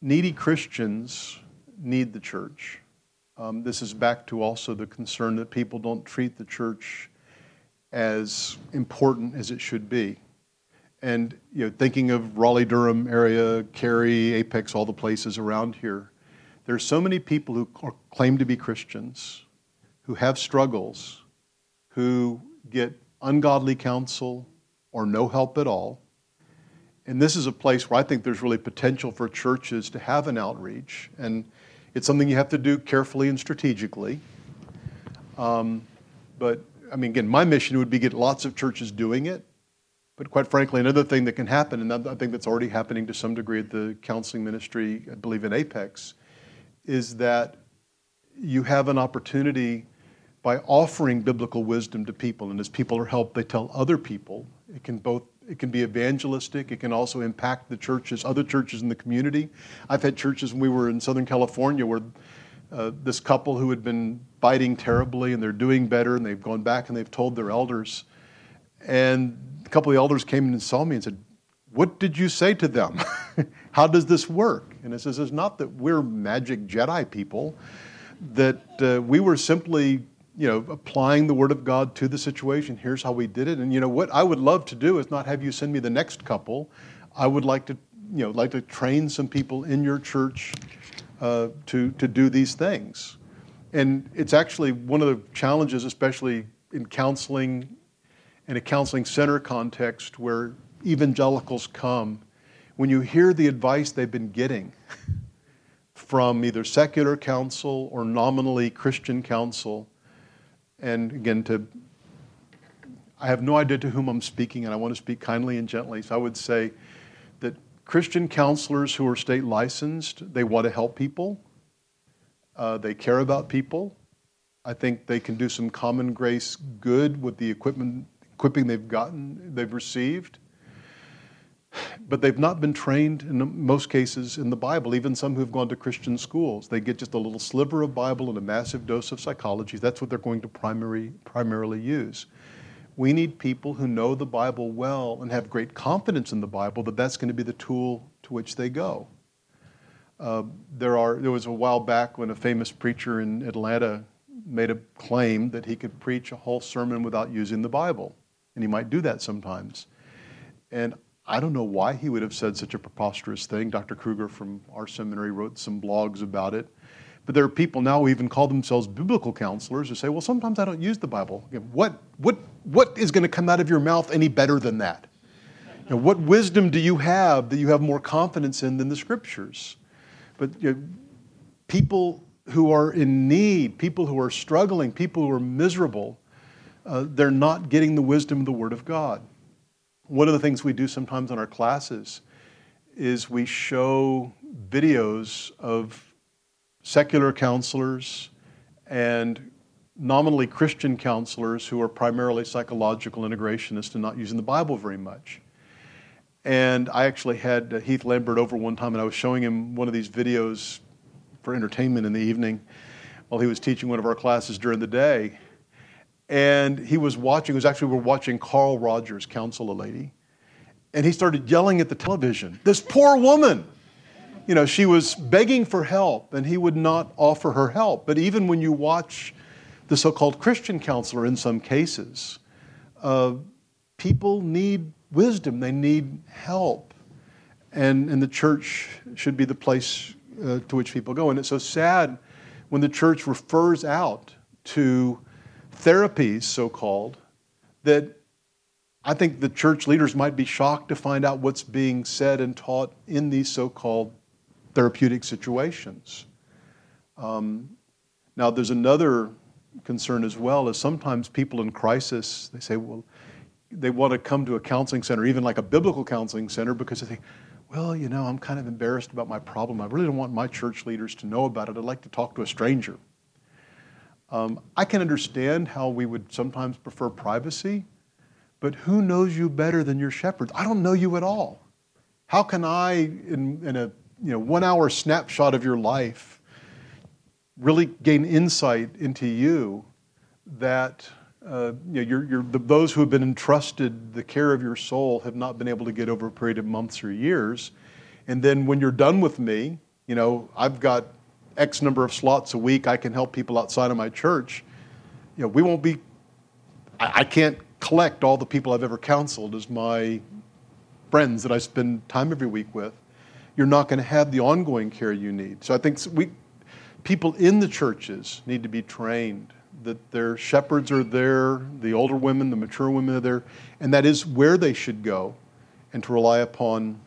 needy Christians need the church. Um, this is back to also the concern that people don't treat the church as important as it should be. And you know, thinking of Raleigh, Durham area, Cary, Apex, all the places around here, there are so many people who claim to be Christians, who have struggles, who get ungodly counsel or no help at all. And this is a place where I think there's really potential for churches to have an outreach. And it's something you have to do carefully and strategically. Um, but I mean, again, my mission would be get lots of churches doing it. But quite frankly, another thing that can happen, and I think that's already happening to some degree at the counseling ministry, I believe in Apex, is that you have an opportunity by offering biblical wisdom to people. And as people are helped, they tell other people. It can both it can be evangelistic. It can also impact the churches, other churches in the community. I've had churches when we were in Southern California where uh, this couple who had been biting terribly and they're doing better and they've gone back and they've told their elders. And a couple of elders came in and saw me and said, What did you say to them? How does this work? And it says, It's not that we're magic Jedi people, that uh, we were simply you know, applying the Word of God to the situation. Here's how we did it. And you know what I would love to do is not have you send me the next couple. I would like to, you know, like to train some people in your church uh, to to do these things. And it's actually one of the challenges, especially in counseling, in a counseling center context where evangelicals come. When you hear the advice they've been getting from either secular counsel or nominally Christian counsel, and again, to I have no idea to whom I'm speaking, and I want to speak kindly and gently. So I would say that Christian counselors who are state licensed, they want to help people. Uh, they care about people. I think they can do some common grace good with the equipment, equipping they've gotten, they've received but they've not been trained in most cases in the Bible, even some who've gone to Christian schools. They get just a little sliver of Bible and a massive dose of psychology. That's what they're going to primary, primarily use. We need people who know the Bible well and have great confidence in the Bible that that's going to be the tool to which they go. Uh, there, are, there was a while back when a famous preacher in Atlanta made a claim that he could preach a whole sermon without using the Bible, and he might do that sometimes. And I don't know why he would have said such a preposterous thing. Dr. Kruger from our seminary wrote some blogs about it. But there are people now who even call themselves biblical counselors who say, well, sometimes I don't use the Bible. What, what, what is going to come out of your mouth any better than that? You know, what wisdom do you have that you have more confidence in than the scriptures? But you know, people who are in need, people who are struggling, people who are miserable, uh, they're not getting the wisdom of the Word of God. One of the things we do sometimes in our classes is we show videos of secular counselors and nominally Christian counselors who are primarily psychological integrationists and not using the Bible very much. And I actually had uh, Heath Lambert over one time, and I was showing him one of these videos for entertainment in the evening while he was teaching one of our classes during the day and he was watching, it was actually, we were watching Carl Rogers counsel a lady, and he started yelling at the television, This poor woman! You know, she was begging for help, and he would not offer her help. But even when you watch the so called Christian counselor in some cases, uh, people need wisdom, they need help. And, and the church should be the place uh, to which people go. And it's so sad when the church refers out to therapies, so called, that I think the church leaders might be shocked to find out what's being said and taught in these so called therapeutic situations. Um, now, there's another concern as well, is sometimes people in crisis, they say, well, they want to come to a counseling center, even like a biblical counseling center, because they think, well, you know, I'm kind of embarrassed about my problem. I really don't want my church leaders to know about it. I'd like to talk to a stranger. Um, I can understand how we would sometimes prefer privacy, but who knows you better than your shepherds? I don't know you at all. How can I, in, in a you know, one hour snapshot of your life, really gain insight into you that uh, you know, you're, you're, the, those who have been entrusted the care of your soul have not been able to get over a period of months or years. And then when you're done with me, you know, I've got X number of slots a week, I can help people outside of my church. You know, we won't be, I, I can't collect all the people I've ever counseled as my friends that I spend time every week with, you're not going to have the ongoing care you need. So I think we, people in the churches need to be trained that their shepherds are there, the older women, the mature women are there, and that is where they should go, and to rely upon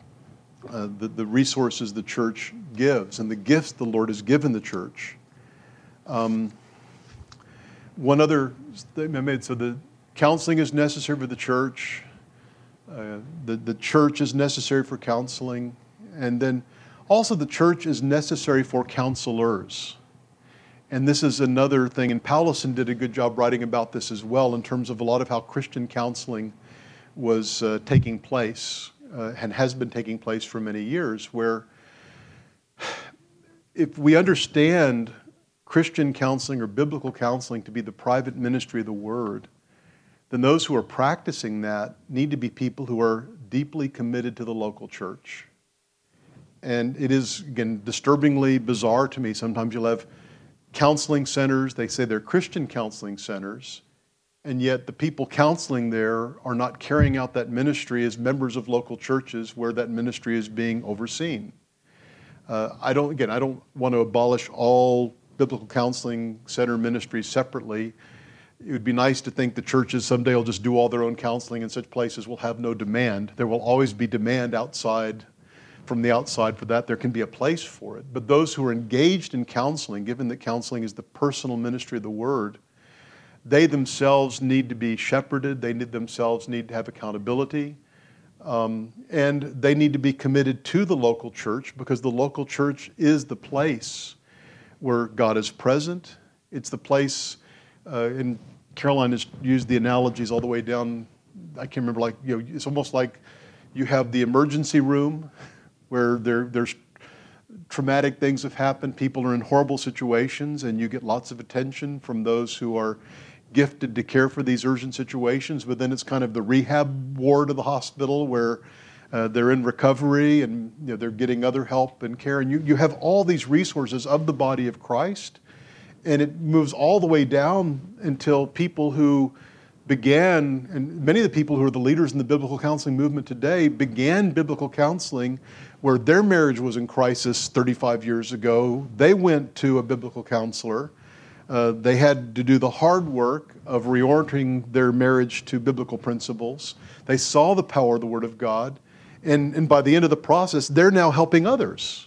uh, the, the resources the church gives and the gifts the Lord has given the church. Um, one other statement I made so the counseling is necessary for the church, uh, the, the church is necessary for counseling, and then also the church is necessary for counselors. And this is another thing, and Powlison did a good job writing about this as well in terms of a lot of how Christian counseling was uh, taking place uh, and has been taking place for many years, where if we understand Christian counseling or biblical counseling to be the private ministry of the Word, then those who are practicing that need to be people who are deeply committed to the local church. And it is, again, disturbingly bizarre to me. Sometimes you'll have counseling centers. They say they're Christian counseling centers, and yet the people counseling there are not carrying out that ministry as members of local churches where that ministry is being overseen. Uh, I don't, again, I don't want to abolish all biblical counseling center ministries separately. It would be nice to think the churches someday will just do all their own counseling in such places will have no demand. There will always be demand outside from the outside for that. There can be a place for it. But those who are engaged in counseling, given that counseling is the personal ministry of the word, they themselves need to be shepherded. They need themselves need to have accountability. Um, and they need to be committed to the local church because the local church is the place where God is present. It's the place, uh, and Caroline has used the analogies all the way down. I can't remember, like, you know, it's almost like you have the emergency room where there, there's traumatic things have happened, people are in horrible situations, and you get lots of attention from those who are gifted to care for these urgent situations. But then it's kind of the rehab ward of the hospital where uh, they're in recovery and you know, they're getting other help and care. And you, you have all these resources of the body of Christ, and it moves all the way down until people who began, and many of the people who are the leaders in the biblical counseling movement today began biblical counseling where their marriage was in crisis 35 years ago. They went to a biblical counselor. Uh, they had to do the hard work of reorienting their marriage to biblical principles. They saw the power of the Word of God. And, and by the end of the process, they're now helping others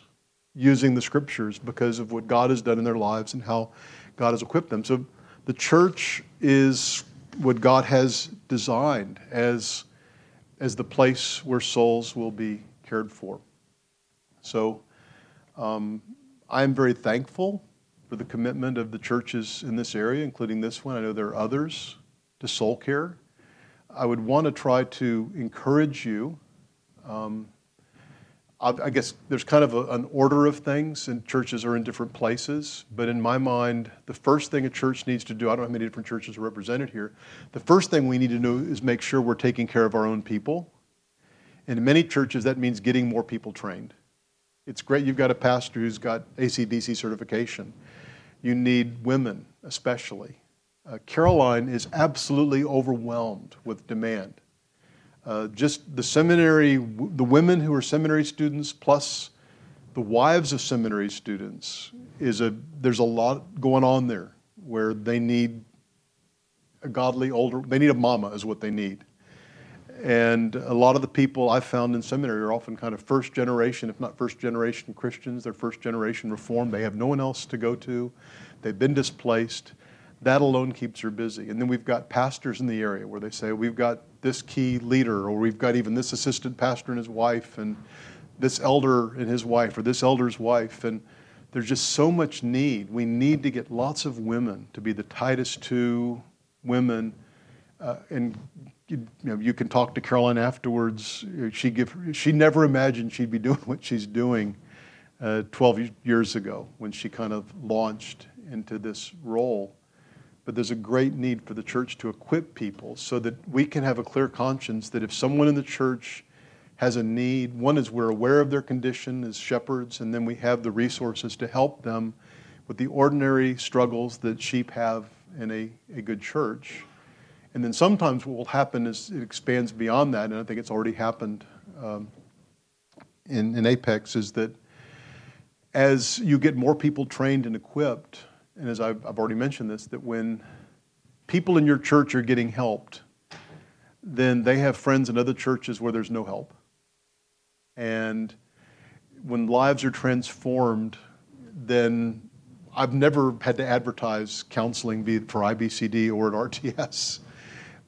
using the scriptures because of what God has done in their lives and how God has equipped them. So the church is what God has designed as, as the place where souls will be cared for. So um, I'm very thankful for the commitment of the churches in this area, including this one. I know there are others to soul care. I would want to try to encourage you. Um, I guess there's kind of a, an order of things, and churches are in different places. But in my mind, the first thing a church needs to do, I don't know how many different churches are represented here, the first thing we need to do is make sure we're taking care of our own people. And in many churches, that means getting more people trained. It's great you've got a pastor who's got ACBC certification. You need women, especially. Uh, Caroline is absolutely overwhelmed with demand. Uh, just the seminary, the women who are seminary students, plus the wives of seminary students, is a there's a lot going on there where they need a godly older. They need a mama, is what they need. And a lot of the people I've found in seminary are often kind of first generation, if not first generation Christians. They're first generation Reformed. They have no one else to go to. They've been displaced. That alone keeps her busy. And then we've got pastors in the area where they say, we've got this key leader, or we've got even this assistant pastor and his wife, and this elder and his wife, or this elder's wife. And there's just so much need. We need to get lots of women to be the Titus II women uh, and you, know, you can talk to Caroline afterwards. She give she never imagined she'd be doing what she's doing uh, 12 years ago when she kind of launched into this role. But there's a great need for the church to equip people so that we can have a clear conscience that if someone in the church has a need, one is we're aware of their condition as shepherds, and then we have the resources to help them with the ordinary struggles that sheep have in a, a good church. And then sometimes what will happen is it expands beyond that, and I think it's already happened um, in, in Apex is that as you get more people trained and equipped, and as I've, I've already mentioned this, that when people in your church are getting helped, then they have friends in other churches where there's no help. And when lives are transformed, then I've never had to advertise counseling, be it for IBCD or at RTS.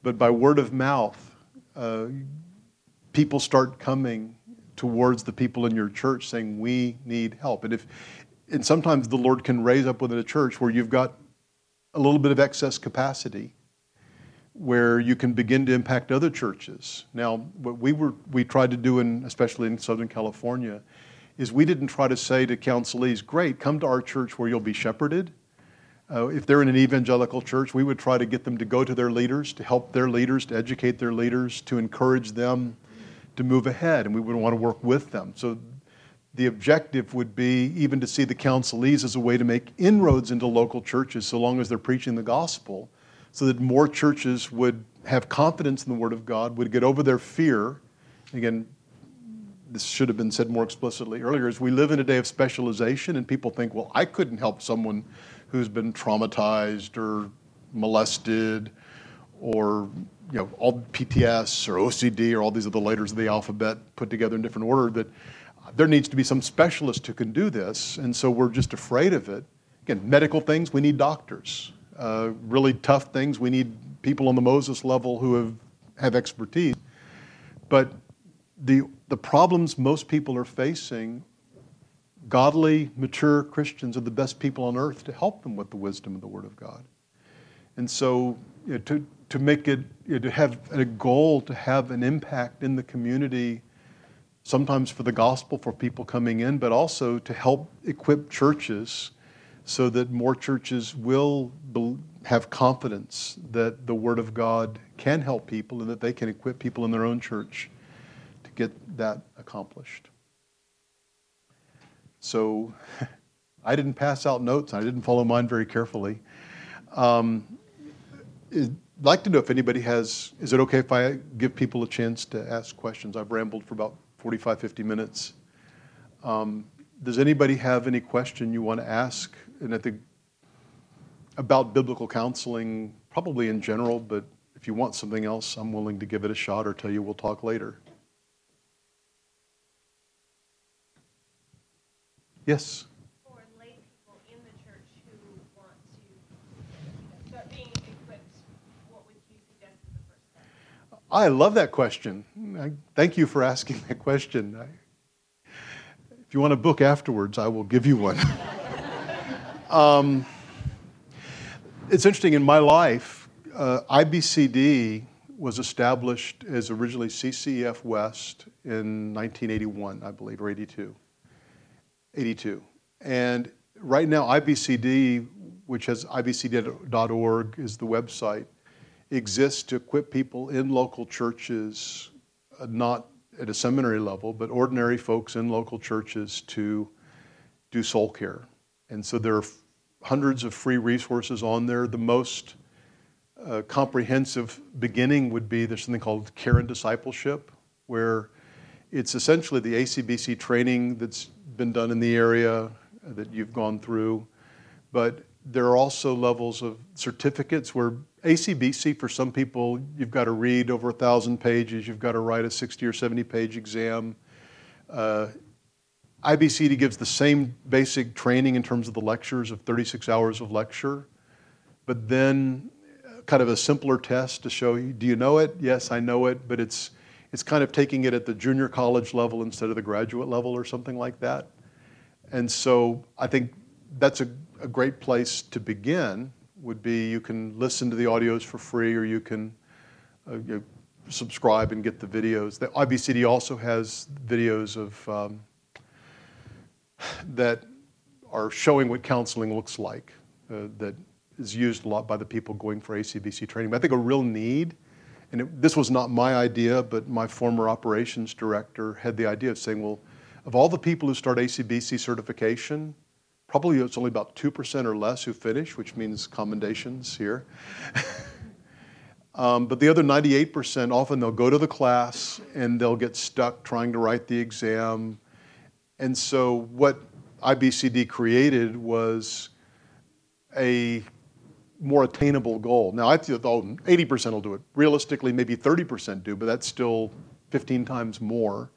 But by word of mouth, uh, people start coming towards the people in your church saying, We need help. And if and sometimes the Lord can raise up within a church where you've got a little bit of excess capacity where you can begin to impact other churches. Now, what we were we tried to do in especially in Southern California is we didn't try to say to counselees, great, come to our church where you'll be shepherded. Uh, if they're in an evangelical church, we would try to get them to go to their leaders, to help their leaders, to educate their leaders, to encourage them to move ahead, and we would want to work with them. So the objective would be even to see the counselees as a way to make inroads into local churches so long as they're preaching the gospel, so that more churches would have confidence in the Word of God, would get over their fear. Again, this should have been said more explicitly earlier, is we live in a day of specialization, and people think, well, I couldn't help someone who's been traumatized or molested or you know all PTS or OCD or all these other letters of the alphabet put together in different order that there needs to be some specialist who can do this, and so we're just afraid of it. Again, medical things, we need doctors. Uh, really tough things, we need people on the Moses level who have, have expertise. But the, the problems most people are facing, godly, mature Christians are the best people on earth to help them with the wisdom of the Word of God. And so you know, to, to make it, you know, to have a goal to have an impact in the community, sometimes for the gospel, for people coming in, but also to help equip churches so that more churches will be, have confidence that the Word of God can help people and that they can equip people in their own church get that accomplished. So I didn't pass out notes. I didn't follow mine very carefully. Um, I'd like to know if anybody has, is it okay if I give people a chance to ask questions? I've rambled for about 45, 50 minutes. Um, does anybody have any question you want to ask? And I think about biblical counseling, probably in general, but if you want something else, I'm willing to give it a shot or tell you we'll talk later. Yes. For lay people in the church who want to start being equipped, what would you suggest as the first step? I love that question. thank you for asking that question. if you want a book afterwards, I will give you one. um, it's interesting, in my life, uh, IBCD was established as originally CCF West in 1981, I believe, or 82. 82. And right now, IBCD, which has ibcd.org, is the website, exists to equip people in local churches, uh, not at a seminary level, but ordinary folks in local churches to do soul care. And so there are hundreds of free resources on there. The most uh, comprehensive beginning would be there's something called Care and Discipleship, where it's essentially the ACBC training that's been done in the area that you've gone through, but there are also levels of certificates where ACBC, for some people, you've got to read over a thousand pages, you've got to write a 60 or 70 page exam. Uh, IBCD gives the same basic training in terms of the lectures of 36 hours of lecture, but then uh, kind of a simpler test to show you do you know it? Yes, I know it, but it's it's kind of taking it at the junior college level instead of the graduate level or something like that. And so I think that's a, a great place to begin would be you can listen to the audios for free or you can uh, you know, subscribe and get the videos. The IBCD also has videos of um, that are showing what counseling looks like uh, that is used a lot by the people going for ACBC training. But I think a real need and it, this was not my idea, but my former operations director had the idea of saying, well, of all the people who start ACBC certification, probably it's only about 2% or less who finish, which means commendations here. Um, but the other 98%, often they'll go to the class and they'll get stuck trying to write the exam. And so, what IBCD created was a more attainable goal. Now, I think oh, 80% will do it. Realistically, maybe 30% do, but that's still 15 times more.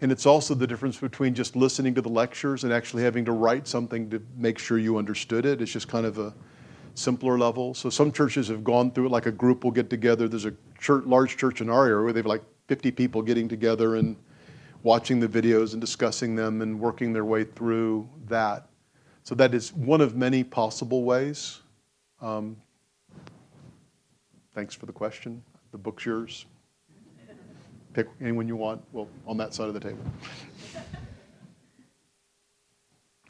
And it's also the difference between just listening to the lectures and actually having to write something to make sure you understood it. It's just kind of a simpler level. So some churches have gone through it, like a group will get together. There's a church, large church in our area where they've like 50 people getting together and watching the videos and discussing them and working their way through that. So that is one of many possible ways. Um, thanks for the question. The book's yours. Pick anyone you want. Well, on that side of the table.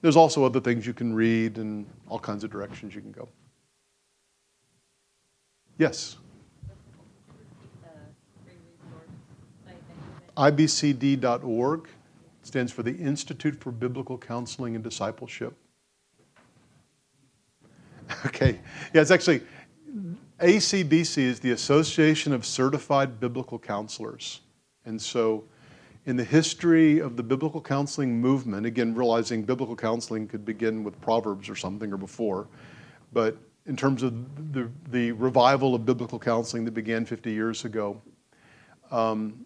There's also other things you can read and all kinds of directions you can go. Yes. IBCD.org stands for the Institute for Biblical Counseling and Discipleship. Okay, yeah, it's actually ACBC is the Association of Certified Biblical Counselors. And so, in the history of the biblical counseling movement, again, realizing biblical counseling could begin with Proverbs or something or before, but in terms of the, the revival of biblical counseling that began 50 years ago, um,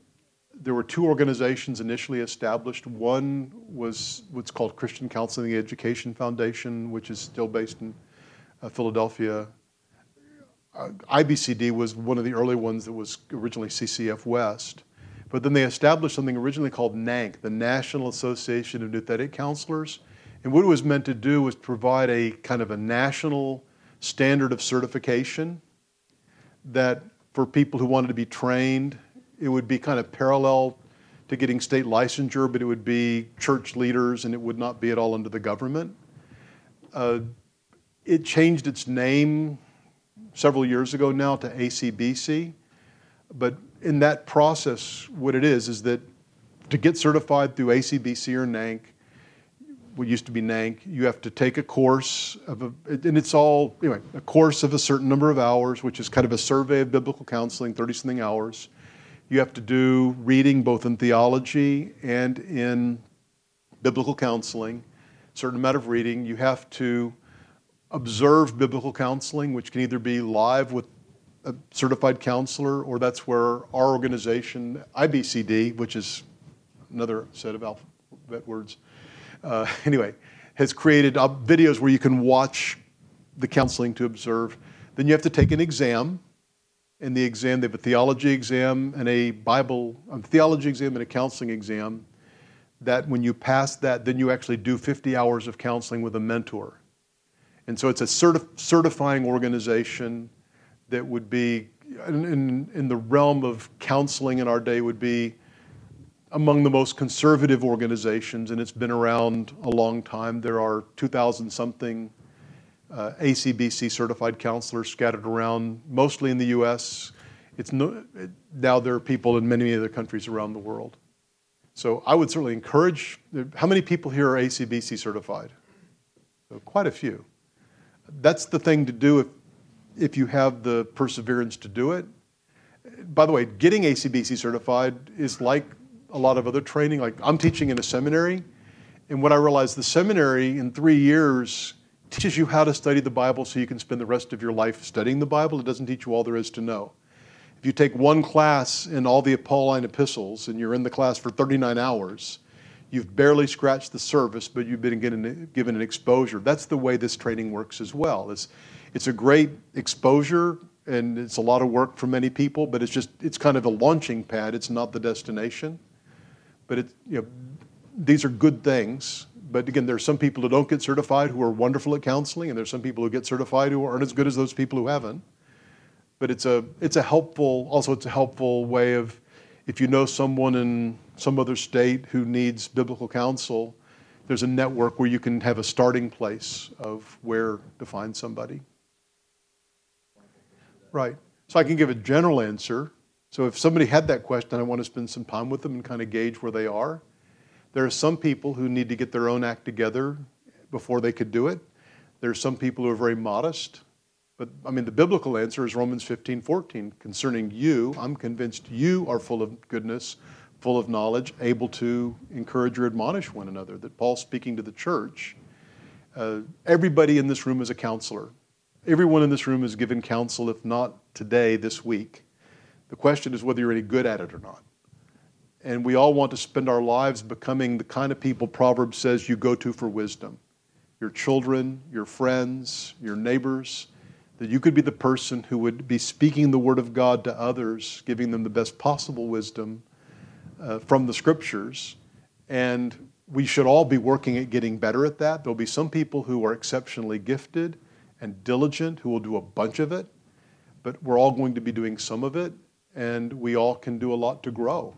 there were two organizations initially established. One was what's called Christian Counseling Education Foundation, which is still based in Philadelphia. Uh, IBCD was one of the early ones that was originally CCF West. But then they established something originally called NANC, the National Association of Nouthetic Counselors. And what it was meant to do was provide a kind of a national standard of certification that for people who wanted to be trained, it would be kind of parallel to getting state licensure, but it would be church leaders and it would not be at all under the government. Uh, it changed its name several years ago now to ACBC, but in that process, what it is is that to get certified through ACBC or NANC, what used to be NANC, you have to take a course of a, and it's all anyway a course of a certain number of hours, which is kind of a survey of biblical counseling, thirty something hours. You have to do reading both in theology and in biblical counseling, certain amount of reading. You have to observe biblical counseling, which can either be live with a certified counselor, or that's where our organization, IBCD, which is another set of alphabet words, uh, anyway, has created uh, videos where you can watch the counseling to observe. Then you have to take an exam. In the exam, they have a theology exam and a Bible, a theology exam and a counseling exam. That when you pass that, then you actually do 50 hours of counseling with a mentor. And so it's a certif- certifying organization that would be in, in, in, the realm of counseling in our day would be among the most conservative organizations, and it's been around a long time. There are 2,000 something uh, ACBC certified counselors scattered around, mostly in the U.S. It's no, now there are people in many other countries around the world. So I would certainly encourage. How many people here are ACBC certified? So quite a few. That's the thing to do if if you have the perseverance to do it. By the way, getting ACBC certified is like a lot of other training. Like I'm teaching in a seminary, and what I realized the seminary in three years teaches you how to study the Bible so you can spend the rest of your life studying the Bible. It doesn't teach you all there is to know. If you take one class in all the Pauline epistles and you're in the class for 39 hours, you've barely scratched the surface, but you've been given, given an exposure. That's the way this training works as well. It's, it's a great exposure and it's a lot of work for many people, but it's just it's kind of a launching pad. It's not the destination. But it, you know, these are good things. But again, there are some people who don't get certified who are wonderful at counseling, and there's some people who get certified who aren't as good as those people who haven't. But it's a it's a helpful also it's a helpful way of if you know someone in some other state who needs biblical counsel, there's a network where you can have a starting place of where to find somebody. Right. So I can give a general answer. So if somebody had that question, I want to spend some time with them and kind of gauge where they are. There are some people who need to get their own act together before they could do it. There are some people who are very modest But I mean, the biblical answer is Romans 15, 14. Concerning you, I'm convinced you are full of goodness, full of knowledge, able to encourage or admonish one another. That Paul's speaking to the church. Uh, everybody in this room is a counselor. Everyone in this room is given counsel, if not today, this week. The question is whether you're any good at it or not. And we all want to spend our lives becoming the kind of people Proverbs says you go to for wisdom. Your children, your friends, your neighbors that you could be the person who would be speaking the Word of God to others, giving them the best possible wisdom uh, from the Scriptures. And we should all be working at getting better at that. There'll be some people who are exceptionally gifted and diligent who will do a bunch of it, but we're all going to be doing some of it, and we all can do a lot to grow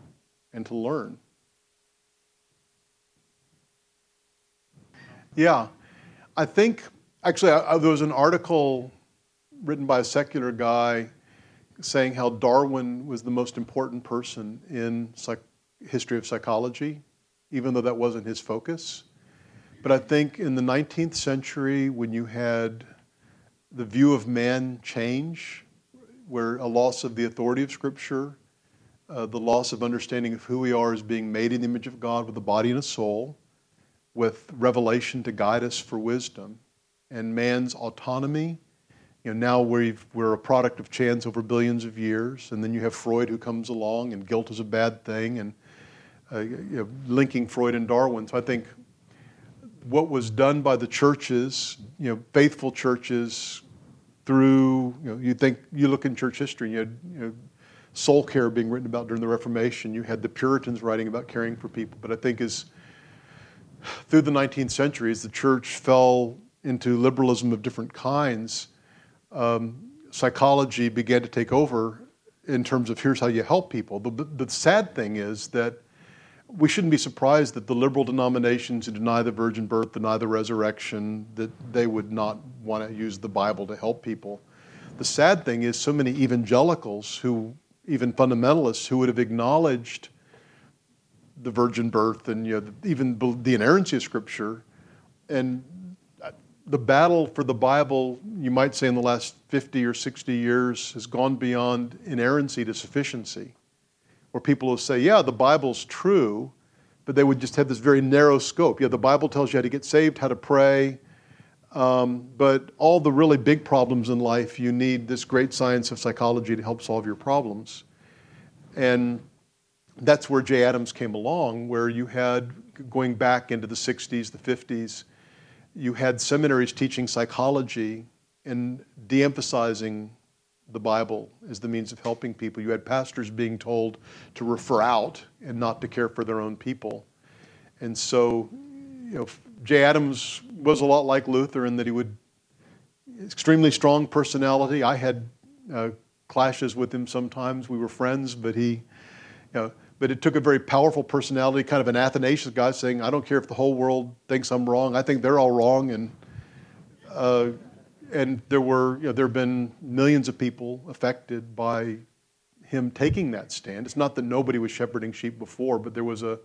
and to learn. Yeah, I think actually I, there was an article written by a secular guy saying how Darwin was the most important person in psych- history of psychology, even though that wasn't his focus. But I think in the 19th century, when you had the view of man change, where a loss of the authority of Scripture, uh, the loss of understanding of who we are as being made in the image of God with a body and a soul, with revelation to guide us for wisdom, and man's autonomy you know, now we are a product of chance over billions of years, and then you have Freud who comes along, and guilt is a bad thing, and uh, you know, linking Freud and Darwin. So I think what was done by the churches, you know, faithful churches, through you know, you think you look in church history, you had you know, soul care being written about during the Reformation. You had the Puritans writing about caring for people. But I think as through the 19th century, as the church fell into liberalism of different kinds um, psychology began to take over in terms of here's how you help people. The, the sad thing is that we shouldn't be surprised that the liberal denominations who deny the virgin birth, deny the resurrection, that they would not want to use the Bible to help people. The sad thing is so many evangelicals who, even fundamentalists, who would have acknowledged the virgin birth and you know, even the inerrancy of Scripture, and uh, the battle for the Bible, you might say, in the last 50 or 60 years has gone beyond inerrancy to sufficiency, where people will say, yeah, the Bible's true, but they would just have this very narrow scope. Yeah, the Bible tells you how to get saved, how to pray, um, but all the really big problems in life, you need this great science of psychology to help solve your problems. And that's where Jay Adams came along, where you had, going back into the 60s, the 50s, you had seminaries teaching psychology and de emphasizing the Bible as the means of helping people. You had pastors being told to refer out and not to care for their own people. And so, you know, Jay Adams was a lot like Luther in that he would extremely strong personality. I had uh, clashes with him sometimes. We were friends, but he, you know, but it took a very powerful personality, kind of an Athanasius guy saying, I don't care if the whole world thinks I'm wrong. I think they're all wrong. And, uh, and there were, you know, there have been millions of people affected by him taking that stand. It's not that nobody was shepherding sheep before, but there was a,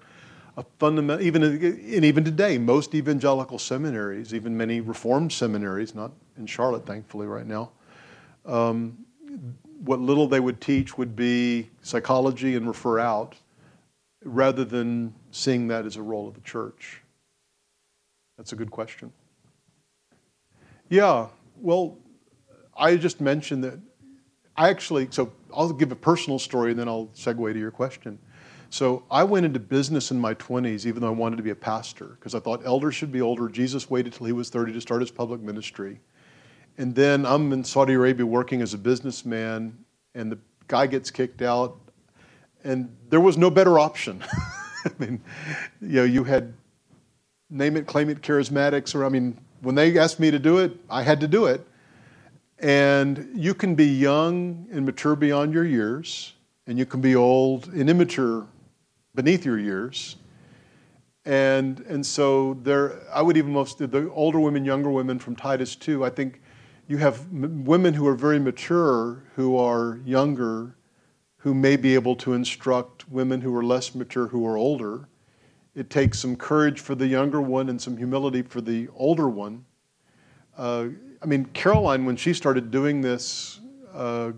a fundamental, even, and even today, most evangelical seminaries, even many reformed seminaries, not in Charlotte, thankfully, right now, um, what little they would teach would be psychology and refer out rather than seeing that as a role of the church? That's a good question. Yeah, well, I just mentioned that I actually, so I'll give a personal story and then I'll segue to your question. So I went into business in my 20s, even though I wanted to be a pastor, because I thought elders should be older. Jesus waited till he was 30 to start his public ministry. And then I'm in Saudi Arabia working as a businessman, and the guy gets kicked out and there was no better option. I mean, you know, you had name it, claim it, charismatics, or I mean, when they asked me to do it, I had to do it. And you can be young and mature beyond your years, and you can be old and immature beneath your years. And, and so there, I would even most, the older women, younger women from Titus 2, I think you have m- women who are very mature who are younger who may be able to instruct women who are less mature, who are older. It takes some courage for the younger one and some humility for the older one. Uh, I mean, Caroline, when she started doing this, uh,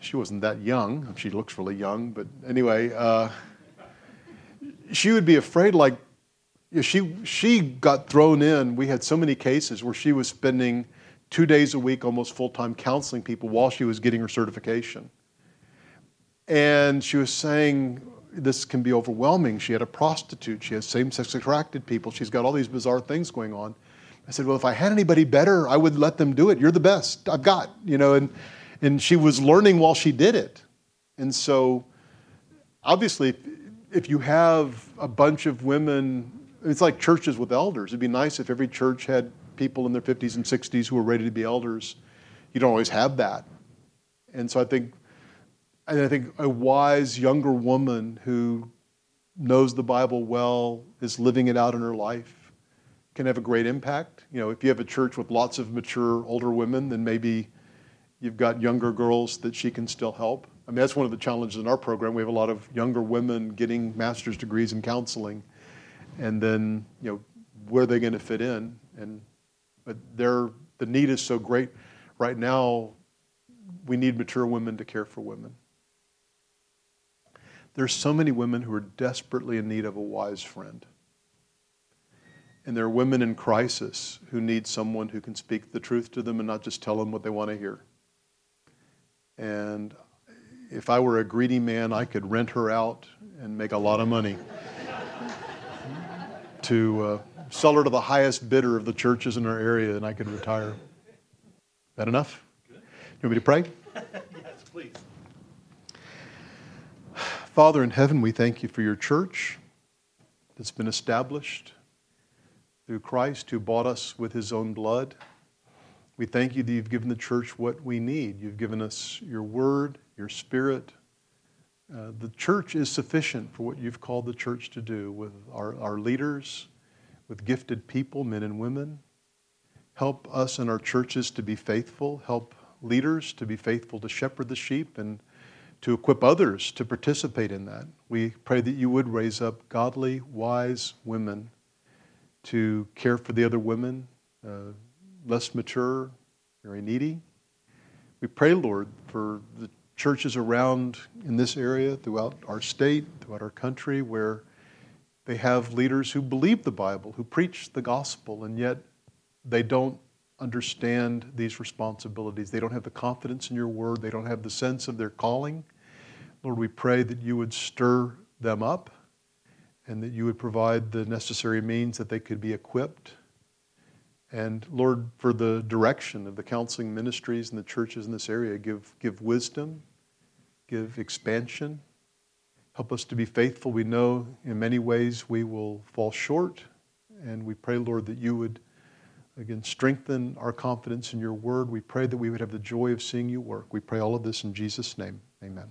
she wasn't that young. She looks really young, but anyway, uh, she would be afraid, like, you know, she, she got thrown in. We had so many cases where she was spending two days a week, almost full time, counseling people while she was getting her certification. And she was saying, this can be overwhelming. She had a prostitute, she has same sex attracted people, she's got all these bizarre things going on. I said, Well, if I had anybody better, I would let them do it. You're the best I've got, you know, and, and she was learning while she did it. And so, obviously, if you have a bunch of women, it's like churches with elders. It'd be nice if every church had people in their 50s and 60s who were ready to be elders. You don't always have that. And so I think and I think a wise younger woman who knows the Bible well, is living it out in her life, can have a great impact. You know, if you have a church with lots of mature older women, then maybe you've got younger girls that she can still help. I mean, that's one of the challenges in our program. We have a lot of younger women getting master's degrees in counseling, and then you know, where are they going to fit in? And but they're, the need is so great right now. We need mature women to care for women. There's so many women who are desperately in need of a wise friend. And there are women in crisis who need someone who can speak the truth to them and not just tell them what they want to hear. And if I were a greedy man, I could rent her out and make a lot of money to uh, sell her to the highest bidder of the churches in our area, and I could retire. That enough? Good. You want me to pray? yes, please. Father in heaven, we thank you for your church that's been established through Christ who bought us with his own blood. We thank you that you've given the church what we need. You've given us your word, your spirit. Uh, the church is sufficient for what you've called the church to do with our, our leaders, with gifted people, men and women. Help us and our churches to be faithful. Help leaders to be faithful to shepherd the sheep and to equip others to participate in that. We pray that you would raise up godly, wise women to care for the other women, uh, less mature, very needy. We pray, Lord, for the churches around in this area, throughout our state, throughout our country, where they have leaders who believe the Bible, who preach the gospel, and yet they don't understand these responsibilities. They don't have the confidence in your word. They don't have the sense of their calling. Lord, we pray that you would stir them up and that you would provide the necessary means that they could be equipped. And Lord, for the direction of the counseling ministries and the churches in this area, give, give wisdom, give expansion. Help us to be faithful. We know in many ways we will fall short. And we pray, Lord, that you would Again, strengthen our confidence in your word. We pray that we would have the joy of seeing you work. We pray all of this in Jesus' name. Amen.